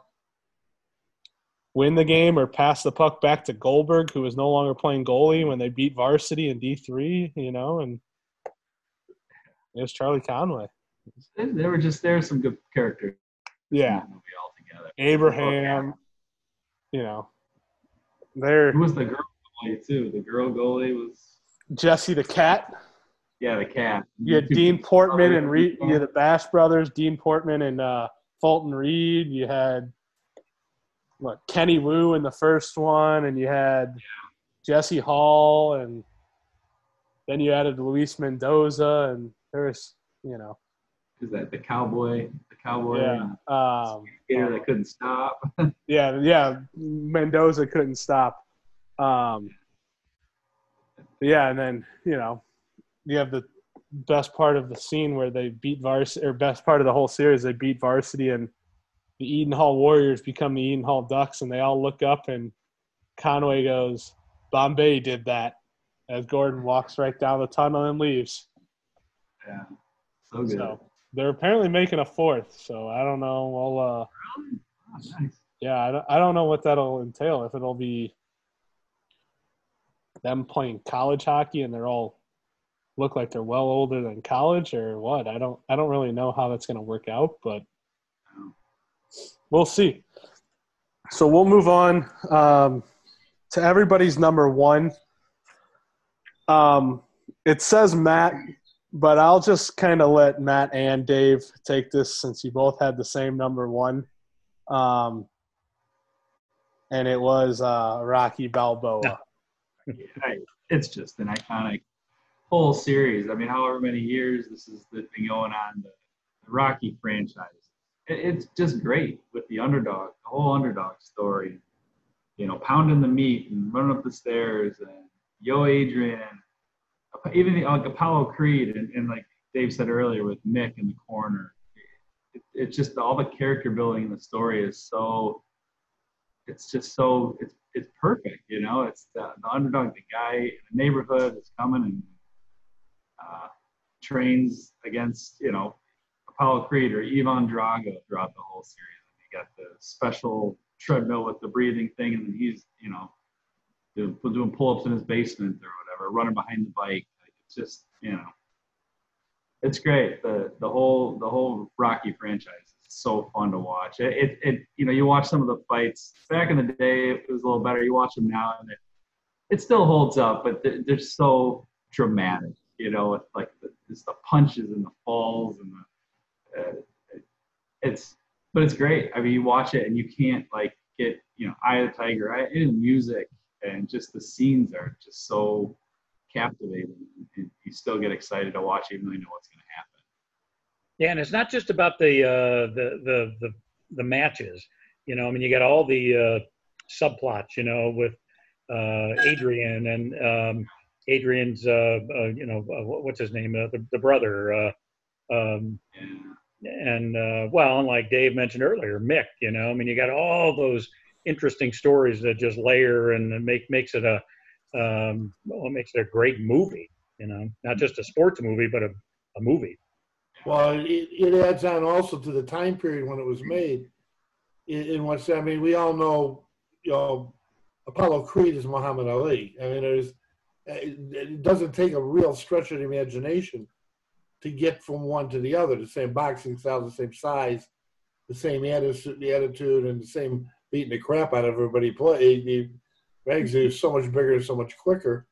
win the game or pass the puck back to Goldberg, who was no longer playing goalie when they beat varsity in D three, you know, and it was Charlie Conway. They, were just there. Some good characters. Yeah. all together. Abraham, you know. They're Who was the girl goalie too? The girl goalie was Jesse the cat. Yeah, the cat. You had [laughs] Dean Portman and Reed, you had the Bash brothers, Dean Portman and uh, Fulton Reed. You had what Kenny Wu in the first one, and you had Jesse Hall, and then you added Luis Mendoza, and there was, you know, Is that the cowboy? The cowboy yeah, um, skater that couldn't stop. [laughs] yeah, yeah. Mendoza couldn't stop. Um, yeah, and then you know, you have the best part of the scene where they beat varsity, or best part of the whole series, they beat varsity, and the Eden Hall Warriors become the Eden Hall Ducks, and they all look up, and Conway goes, "Bombay did that," as Gordon walks right down the tunnel and leaves. yeah, so good. So they're apparently making a fourth. So I don't know. Well, uh, Oh, nice. yeah, I don't, I don't know what that'll entail. If it'll be them playing college hockey and they're all look like they're well older than college or what. I don't I don't really know how that's going to work out, but we'll see. So we'll move on um, to everybody's number one. Um, it says Matt, but I'll just kind of let Matt and Dave take this since you both had the same number one. Um, and it was uh, Rocky Balboa. [laughs] It's just an iconic whole series. I mean, however many years this has been going on, the, Rocky franchise. It, it's just great with the underdog, the whole underdog story. You know, pounding the meat and running up the stairs and Yo Adrian, even the, like Apollo Creed and, and like Dave said earlier with Mick in the corner. It, it's just all the character building in the story is so. It's just so it's it's perfect, you know. It's the, the underdog, the guy in the neighborhood is coming and uh, trains against you know Apollo Creed or Ivan Drago throughout the whole series. And you got the special treadmill with the breathing thing, and he's you know doing, doing pull-ups in his basement or whatever, running behind the bike. It's just you know, it's great. The the whole the whole Rocky franchise is so fun to watch. It, it, it you know you watch some of the fights back in the day, it was a little better. You watch them now, and it it still holds up, but they're, they're so dramatic. You know, it's like the, the punches and the falls and the uh, it's but it's great. I mean, you watch it and you can't like get you know Eye of the Tiger, I, and music and just the scenes are just so captivating. You still get excited to watch, even though you know what's going to happen. Yeah, and it's not just about the uh, the, the the the matches. You know, I mean, you got all the uh, subplots. You know, with uh, Adrian and um, Adrian's, uh, uh, you know, uh, what's his name, uh, the, the brother. Uh, um, and well, and like Dave mentioned earlier, Mick. You know, I mean, you got all those interesting stories that just layer and make makes it a um, well, makes it a great movie. You know, not just a sports movie, but a, a movie. Well, it, it adds on also to the time period when it was made. In, in what's I mean, we all know, you know, Apollo Creed is Muhammad Ali. I mean, there's it, doesn't take a real stretch of the imagination to get from one to the other. The same boxing style, the same size, the same attitude, the attitude, and the same beating the crap out of everybody. Play eh, the Rags is so much bigger, so much quicker.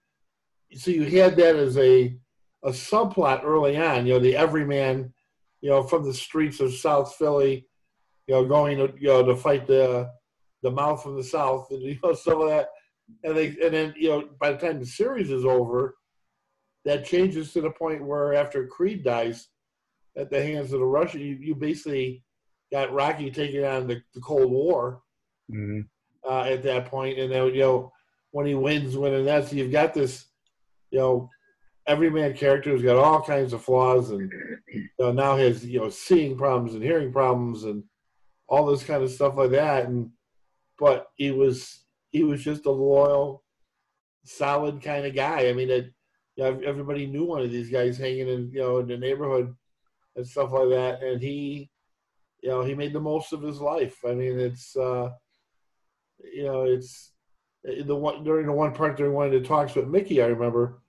So you had that as a a subplot early on. You know, the everyman, you know, from the streets of South Philly, you know, going to you know to fight the the mouth from the south, and [laughs] you know some of that. And they and then you know by the time the series is over, that changes to the point where after Creed dies at the hands of the Russian, you, you basically got Rocky taking on the, the Cold War Mm-hmm. uh, at that point, and then you know when he wins, winning that, so you've got this, you know, Every man character who's got all kinds of flaws, and you know, now has you know seeing problems and hearing problems and all this kind of stuff like that, and but he was he was just a loyal, solid kind of guy. I mean, it, you know, everybody knew one of these guys hanging in you know in the neighborhood and stuff like that, and he, you know, he made the most of his life. I mean, it's. uh you know, it's eh, the one during the one part during one of the talks with Mickey. I remember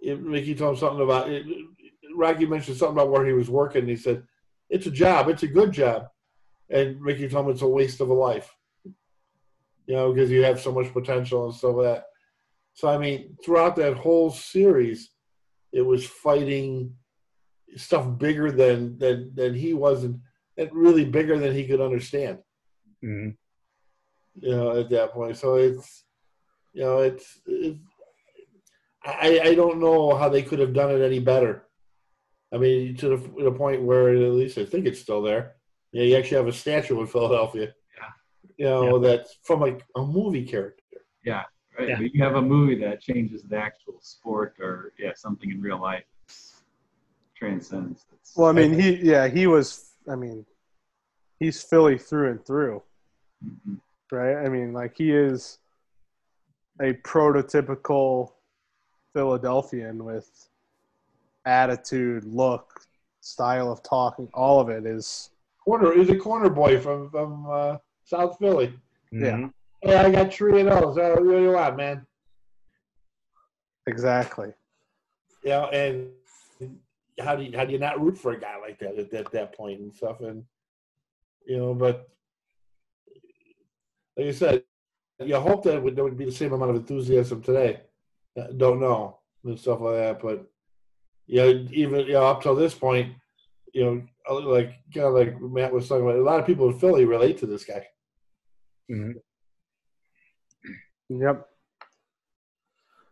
it, Mickey told him something about it. Rocky mentioned something about where he was working. He said, "It's a job. It's a good job," and Mickey told him it's a waste of a life. You know, because you have so much potential and stuff like that. So I mean, throughout that whole series, it was fighting stuff bigger than than than he wasn't, and really bigger than he could understand. Mm-hmm you know, at that point. So it's, you know, it's, it's I, I don't know how they could have done it any better. I mean, to the, to the point where at least I think it's still there. Yeah, you actually have a statue in Philadelphia. Yeah. You know, Yeah. that's from like a movie character. Yeah, right. Yeah. You have a movie that changes the actual sport or yeah something in real life. Transcends. It's, Well, I mean, he yeah, he was. I mean, he's Philly through and through, Mhm. right? I mean, like he is a prototypical Philadelphian with attitude, look, style of talking. All of it is Corner is a corner boy from from uh, South Philly. Yeah. Mhm. Hey, I got three of those. Uh, what do you want, man? exactly. You know, and how do you how do you not root for a guy like that at, at that point and stuff? And you know, but like I said, you hope that would, there would be the same amount of enthusiasm today. Uh, Don't know and stuff like that, but yeah, even you know, up till this point, you know, uh, like kind of like Matt was talking about, a lot of people in Philly relate to this guy. Mhm. Yep.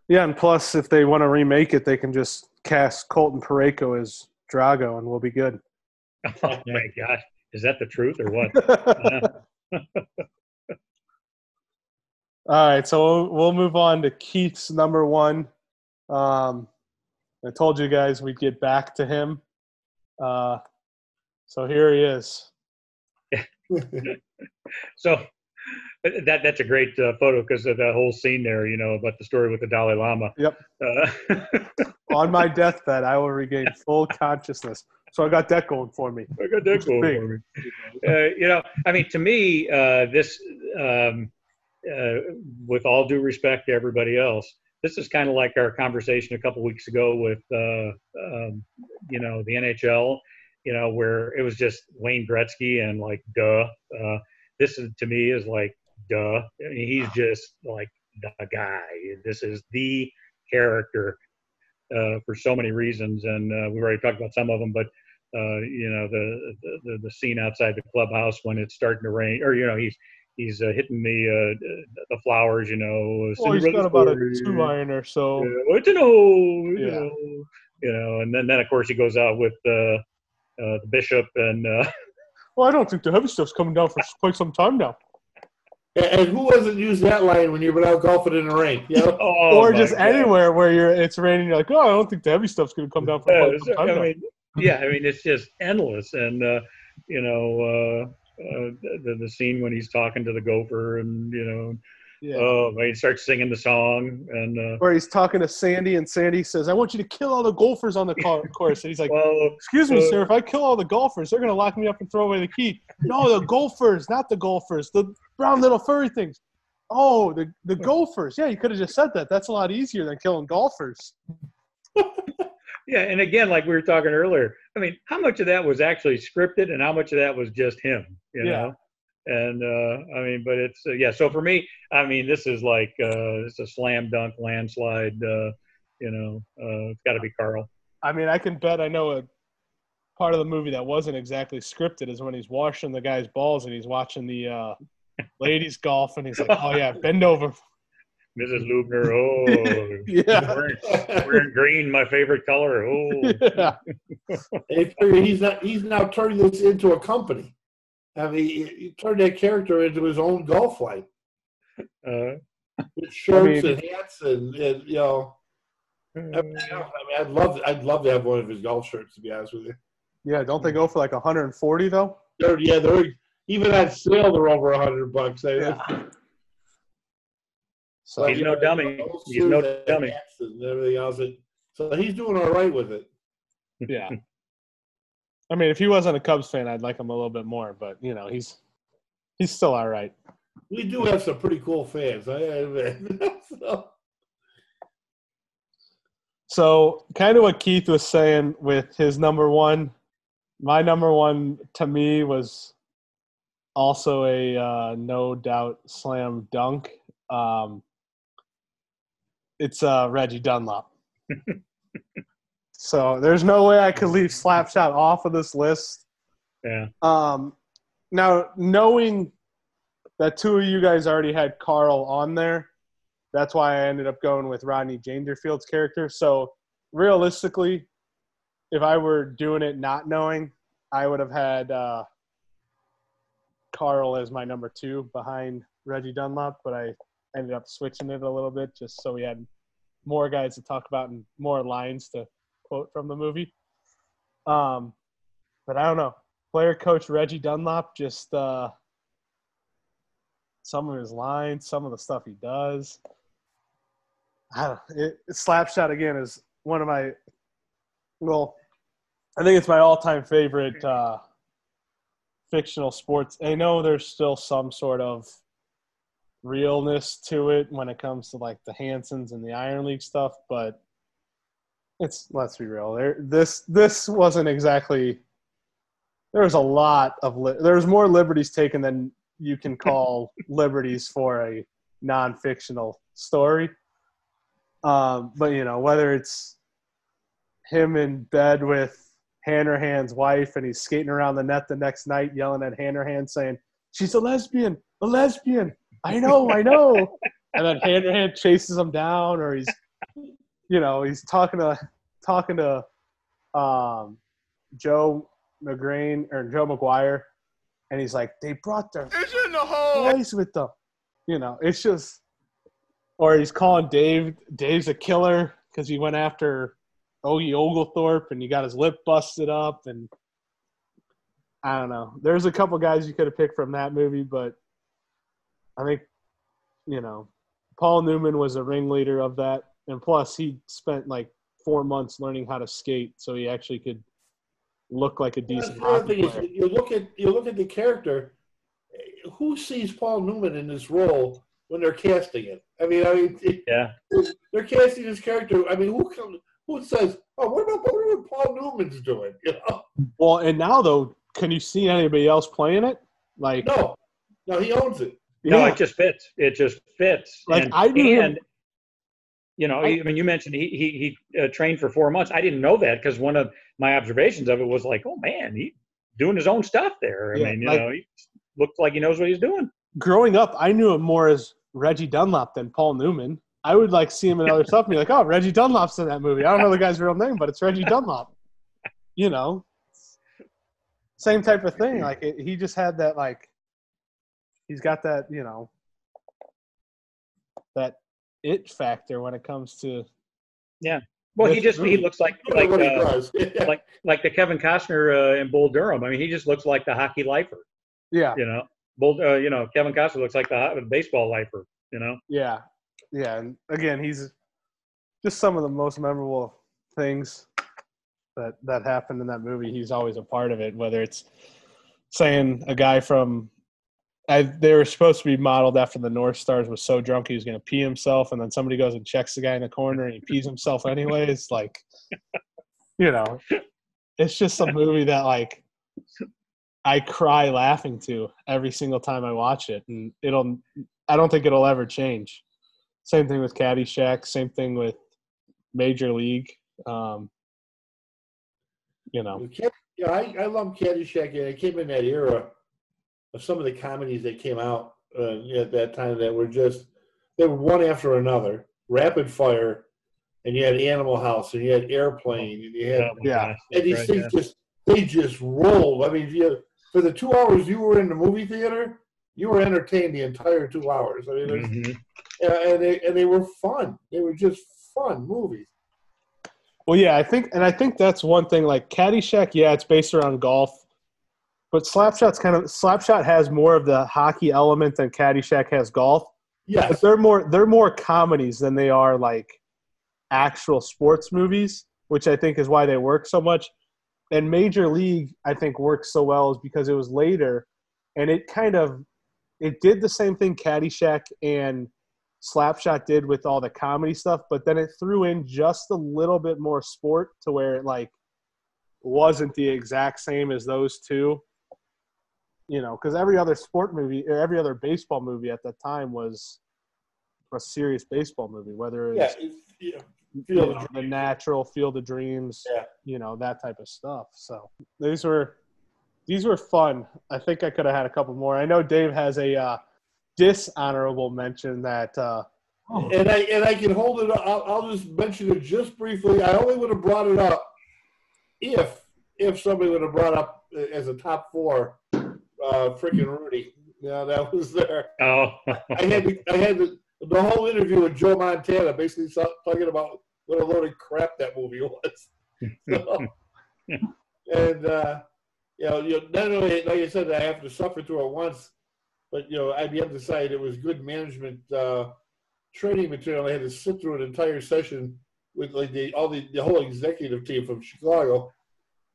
Yeah, and plus, if they want to remake it, they can just cast Colton Parayko as Drago, and we'll be good. [laughs] Oh my gosh, is that the truth or what? [laughs] [laughs] All right, so we'll, we'll move on to Keith's number one. Um, I told you guys we'd get back to him. Uh, so here he is. so that that's a great uh, photo because of that whole scene there, you know, about the story with the Dalai Lama. Yep. Uh, [laughs] On my deathbed, I will regain full consciousness. So I got that going for me. I got that going for me. Uh, you know, I mean, to me, uh, this, um, uh, with all due respect to everybody else, this is kind of like our conversation a couple weeks ago with, uh, um, you know, the NHL. You know, where it was just Wayne Gretzky and like, duh. Uh, this is to me is like, duh. I mean, he's just like the guy. This is the character uh, for so many reasons, and uh, we've already talked about some of them. But uh, you know, the, the the scene outside the clubhouse when it's starting to rain, or you know, he's he's uh, hitting the uh, the flowers. You know, Well, he's got about a two iron or so. What to know? You Yeah. know, you know, and then then of course he goes out with uh, uh, the bishop and. Uh, [laughs] Well, I don't think the heavy stuff's coming down for quite some time now. And, and who hasn't used that line when you've been out golfing in the rain? You know? [laughs] oh [laughs] or just God. anywhere where you're it's raining, you're like, oh, I don't think the heavy stuff's going to come down for Yeah, quite some I mean, yeah, I mean, it's just endless, and uh, you know, uh, uh, the the scene when he's talking to the gopher, and you know, yeah. oh, he starts singing the song, and uh, Where he's talking to Sandy, and Sandy says, "I want you to kill all the golfers on the course." And he's like, well, "Excuse me, uh, sir. If I kill all the golfers, they're going to lock me up and throw away the key." No, the golfers, not the golfers. The brown little furry things. Oh, the the golfers. Yeah, you could have just said that. That's a lot easier than killing golfers. [laughs] yeah, and again, like we were talking earlier, I mean, how much of that was actually scripted, and how much of that was just him, you Yeah. know? And uh, I mean, but it's uh, yeah. So for me, I mean, this is like uh, it's a slam dunk landslide. Uh, you know, uh, it's got to be Carl. I mean, I can bet I know a part of the movie that wasn't exactly scripted is when he's washing the guy's balls and he's watching the uh, [laughs] ladies golf, and he's like, "Oh yeah, bend over." Mrs. Lubner. Oh, [laughs] Yeah. wearing, wearing green, my favorite color. Oh, [laughs] yeah. He's not. He's now turning this into a company. I mean, he, he turned that character into his own golf line uh, with shirts mean- and hats and, and you know everything. I mean, I'd love. I'd love to have one of his golf shirts. To be honest with you, Yeah, don't they go for like 140 though? they're, yeah, they're even at sale. They're over a hundred bucks. I, Yeah. [laughs] So He's no dummy. He's no dummy. And everything else. And- So he's doing all right with it. yeah. [laughs] I mean, if he wasn't a Cubs fan, I'd like him a little bit more, but you know, he's he's still all right. We do have some pretty cool fans. I admit. [laughs] so, So, kind of what Keith was saying with his number one, my number one to me was also a uh, no doubt slam dunk. Um, it's uh, Reggie Dunlop. [laughs] so there's no way I could leave Slapshot off of this list. yeah. Um, now, knowing that two of you guys already had Carl on there, that's why I ended up going with Rodney Dangerfield's character. So, realistically, if I were doing it not knowing, I would have had uh, Carl as my number two behind Reggie Dunlop, but I ended up switching it a little bit just so we had more guys to talk about and more lines to quote from the movie. Um, but I don't know player coach Reggie Dunlop just uh, some of his lines, some of the stuff he does. I don't, it, Slapshot again is one of my well, I think it's my all-time favorite uh, fictional sports. I know there's still some sort of realness to it when it comes to like the Hansons and the Iron League stuff, but it's let's be real. There, this this wasn't exactly there was a lot of li- there was more liberties taken than you can [laughs] call liberties for a non-fictional story. Um, but you know whether it's him in bed with Hanrahan's wife and he's skating around the net the next night yelling at Hanrahan saying she's a lesbian, a lesbian. I know, I know. [laughs] and then Hanrahan chases him down, or he's you know he's talking to talking to um, Joe McGrain or Joe McGuire, and he's like, they brought their It's in the hole. boys with them. You know, it's just, or he's calling Dave. Dave's a killer because he went after Ogie Oglethorpe and he got his lip busted up, and I don't know. There's a couple guys you could have picked from that movie, but I think, you know, Paul Newman was a ringleader of that, and plus he spent like four months learning how to skate, so he actually could look like a decent the hockey player. you look at you look at the character. Who sees Paul Newman in this role when they're casting it? I mean, I mean, it- Yeah. they're casting this character. I mean, who comes, who says, "Oh, what about what Paul Newman's doing?" [laughs] You know, Well, and now though, can you see anybody else playing it? Like, no, no, he owns it. No, yeah, it just fits. It just fits. Like, and, I knew him- and you know, I- I, mean, you mentioned he he, he uh, trained for four months. I didn't know that because one of my observations of it was like, oh man, he doing his own stuff there. I Yeah, mean, you like- know, he looks like he knows what he's doing. growing up, I knew him more as Reggie Dunlop than Paul Newman. I would like see him in other stuff and be like, "Oh, Reggie Dunlop's in that movie." I don't know the guy's real name, but it's Reggie Dunlop. You know, same type of thing. Like it, he just had that like, he's got that you know, that it factor when it comes to Yeah. Well, he Yes, just he looks like like uh, does. [laughs] like like the Kevin Costner uh, in Bull Durham. I mean, he just looks like the hockey lifer. yeah, You know, Bull. Uh, you know, Kevin Costner looks like the baseball lifer. You know. yeah, yeah. And again, he's just some of the most memorable things that that happened in that movie. He's always a part of it. Whether it's saying a guy from, I, they were supposed to be modeled after the North Stars was so drunk he was going to pee himself, and then somebody goes and checks the guy in the corner and he pees himself anyways. Like, [laughs] you know, it's just a movie that like I cry laughing to every single time I watch it, and it'll. I don't think it'll ever change. Same thing with Caddyshack. Same thing with Major League. Um, you know, Yeah, I, I love Caddyshack, and it came in that era of some of the comedies that came out uh, at that time that were just they were one after another, rapid fire, and you had Animal House, and you had Airplane, and you had Yeah. and these right, things yeah. just they just rolled. I mean, you, for the two hours you were in the movie theater, you were entertained the entire two hours. I mean, there's- Mhm. yeah, and they and they were fun. They were just fun movies. Well, yeah, I think, and I think that's one thing. Like Caddyshack, yeah, it's based around golf, but Slapshot's kind of Slapshot has more of the hockey element than Caddyshack has golf. Yeah, they're more they're more comedies than they are like actual sports movies, which I think is why they work so much. And Major League, I think, works so well is because it was later, and it kind of it did the same thing Caddyshack and Slapshot did with all the comedy stuff, but then it threw in just a little bit more sport to where it like wasn't the exact same as those two. You know, because every other sport movie or every other baseball movie at that time was a serious baseball movie, whether it yeah, was it's- yeah. you Field know, of the natural field of dreams, Yeah. you know, that type of stuff. So these were these were fun. I think I could have had a couple more. I know Dave has a uh, dishonorable mention that uh, And I and I can hold it. I'll, I'll just mention it just briefly. I only would have brought it up if if somebody would have brought up as a top four, uh, freaking Rudy. Yeah, that was there. Oh. I had the, I had the, the whole interview with Joe Montana, basically talking about what a load of crap that movie was. [laughs] So, and uh, you know, you know, not only like I said, I have to suffer through it once, but you know, IBM decided it was good management uh, training material. I had to sit through an entire session with like the all the, the whole executive team from Chicago.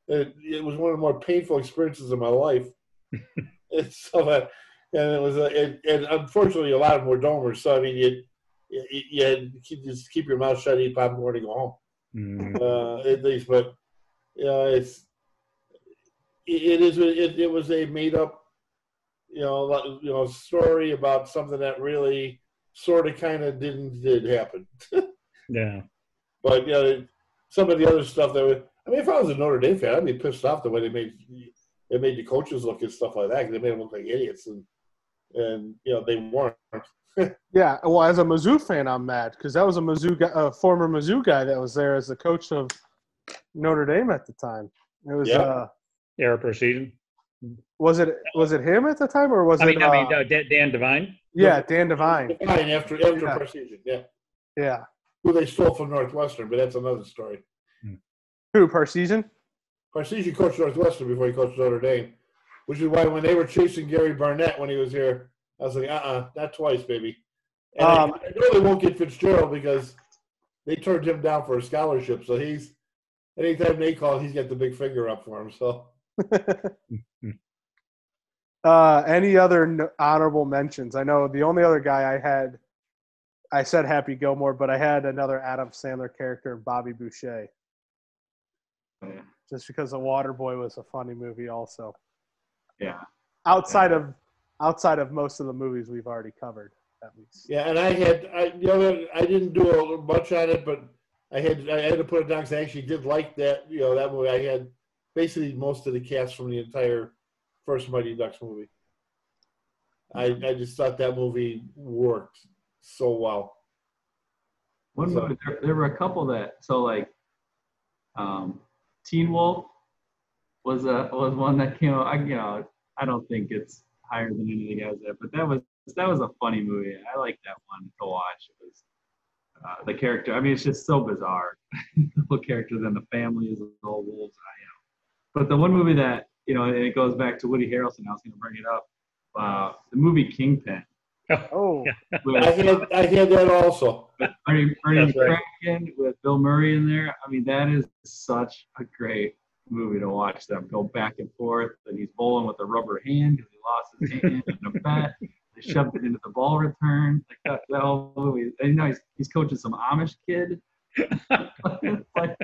It, it was one of the more painful experiences of my life. [laughs] and so, uh, and it was, uh, and, and unfortunately, a lot of them were domers. So I mean, you you, you had keep, just keep your mouth shut, eat popcorn, and go home Mm. uh, at least. But you know, it's it, it is it, it was a made up you know you know story about something that really sort of kind of didn't did happen. [laughs] Yeah. But you know, some of the other stuff that was, I mean, if I was a Notre Dame fan, I'd be pissed off the way they made they made the coaches look and stuff like that. 'cause they made them look like idiots, and and you know they weren't. [laughs] yeah. Well, as a Mizzou fan, I'm mad because that was a Mizzou guy, a former Mizzou guy that was there as the coach of Notre Dame at the time. It was Yeah. uh, Ara Parseghian. Was it was it him at the time or was I mean, it? I mean, uh, uh, Dan, Dan Devine. yeah, Dan Devine. Fine after after Yeah. Parseghian, yeah. Yeah, Who they stole from Northwestern, but that's another story. who Parseghian? Parseghian coached Northwestern before he coached Notre Dame, which is why when they were chasing Gary Barnett when he was here, I was like, uh uh not twice, baby. And I- Um, I, know they won't get Fitzgerald because they turned him down for a scholarship. So he's, anytime they call, he's got the big finger up for him. So [laughs] Uh, any other honorable mentions? I know the only other guy I had, I said Happy Gilmore, but I had another Adam Sandler character, Bobby Boucher, Yeah. Just because The Waterboy was a funny movie, also. yeah. Outside of outside of most of the movies we've already covered, at least. yeah, and I had, I, you know, I didn't do a, much on it, but I had, I had to put it down because I actually did like that, you know, that movie. I had basically most of the cast from the entire first Mighty Ducks movie. I, I just thought that movie worked so well. One So- movie, there, there were a couple that so like, um, Teen Wolf was a was one that came out. I you know I don't think it's higher than any of the guys there, but that was that was a funny movie. I like that one to watch. It was uh, the character. I mean, it's just so bizarre. [laughs] the whole character, then the family is all wolves. I, know. But the one movie that you know, and it goes back to Woody Harrelson. I was going to bring it up. Uh, the movie Kingpin. [laughs] Oh, With, I had, I had that also. Ernie, Ernie That's right. With Bill Murray in there. I mean, that is such a great movie to watch them go back and forth. And he's bowling with a rubber hand because he lost his hand in a bet. They shoved it into the ball return. Like that, that whole movie. And you know, he's, he's coaching some Amish kid. [laughs] it's like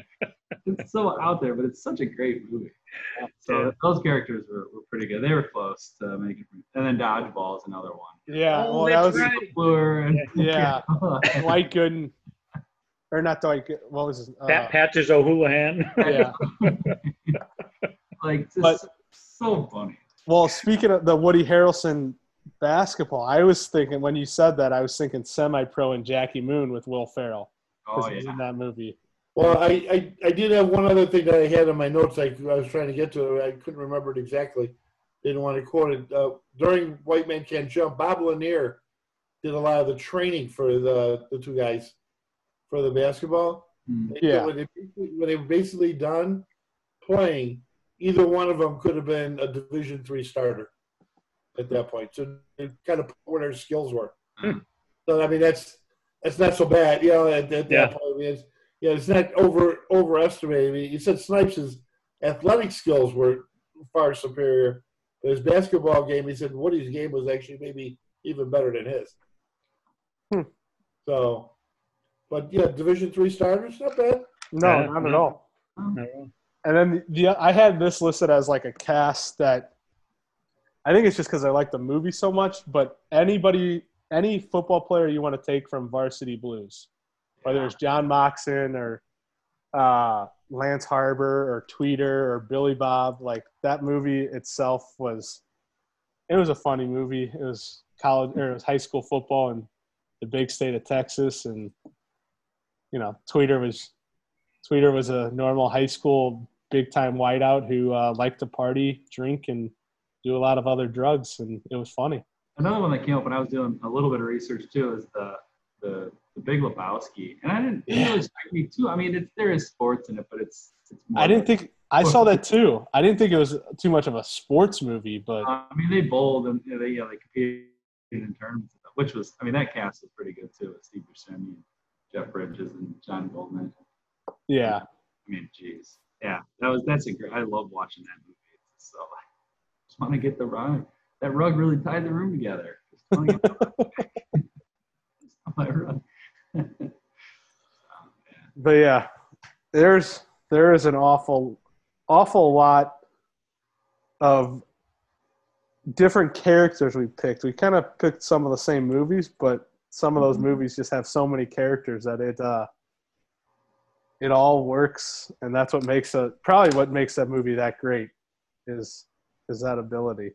it's so out there, but it's such a great movie. So Yeah. those characters were, were pretty good. They were close to making. And then Dodgeball is another one. yeah. Oh, well, that was right. Lure and yeah. [laughs] Dwight Gooden, or not Dwight. Good- What was his? Uh, Pat, Patches O'Houlihan. yeah. [laughs] like just But- so funny. Well, speaking of the Woody Harrelson basketball, I was thinking when you said that, I was thinking semi-pro and Jackie Moon with Will Ferrell because Oh he was yeah. in that movie. Well, I, I, I did have one other thing that I had in my notes. I, I was trying to get to. it. I couldn't remember it exactly. Didn't want to quote it. Uh, during White Man Can't Jump, Bob Lanier did a lot of the training for the, the two guys for the basketball. Mm. Yeah. When they, when they were basically done playing, either one of them could have been a Division three starter at that point. So they kind of put where their skills were. Hmm. So I mean, that's that's not so bad, you know. At, at Yeah. that point, I mean, it's, yeah, it's not over overestimated. I mean, you said Snipes' athletic skills were far superior, but his basketball game, he said Woody's game was actually maybe even better than his. Hmm. So, but yeah, Division three starters, not bad. No, Yeah, not at no. all. And then the I had this listed as like a cast that I think it's just because I like the movie so much. But anybody, any football player you want to take from Varsity Blues, whether it's John Moxon or uh, Lance Harbor or Tweeder or Billy Bob, like that movie itself was, it was a funny movie. It was college or it was high school football in the big state of Texas, and you know, Tweeder was Tweeder was a normal high school big time whiteout who uh, liked to party, drink, and do a lot of other drugs, and it was funny. Another one that came up when I was doing a little bit of research too is the the, the Big Lebowski, and I didn't it didn't really strike me too. I mean, it's there is sports in it, but it's it's. I didn't think I saw that too. I didn't think it was too much of a sports movie, but uh, I mean, they bowled and you know, they yeah they competed in tournaments, which was I mean that cast was pretty good too. With Steve Buscemi, Jeff Bridges, and John Goodman. yeah, I mean, jeez, yeah, that was that's a great. I love watching that movie. So I just want to get the rug. That rug really tied the room together. Just wanna get the rug. [laughs] Just my rug. But yeah, there's there is an awful awful lot of different characters we picked. We kind of picked some of the same movies, but some of those movies just have so many characters that it uh it all works and that's what makes a probably what makes that movie that great is is that ability.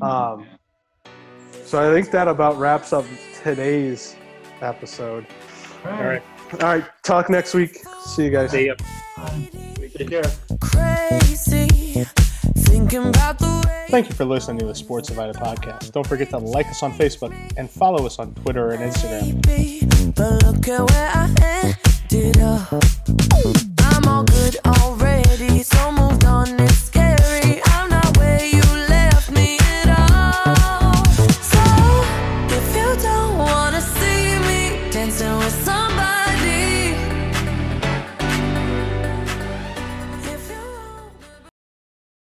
Um, So I think that about wraps up today's episode. All All right. All right, talk next week. See you guys. See ya. Bye. Take care. crazy. Thinking about the way Thank you for listening to the Sports Divided podcast. Don't forget to like us on Facebook and follow us on Twitter and Instagram.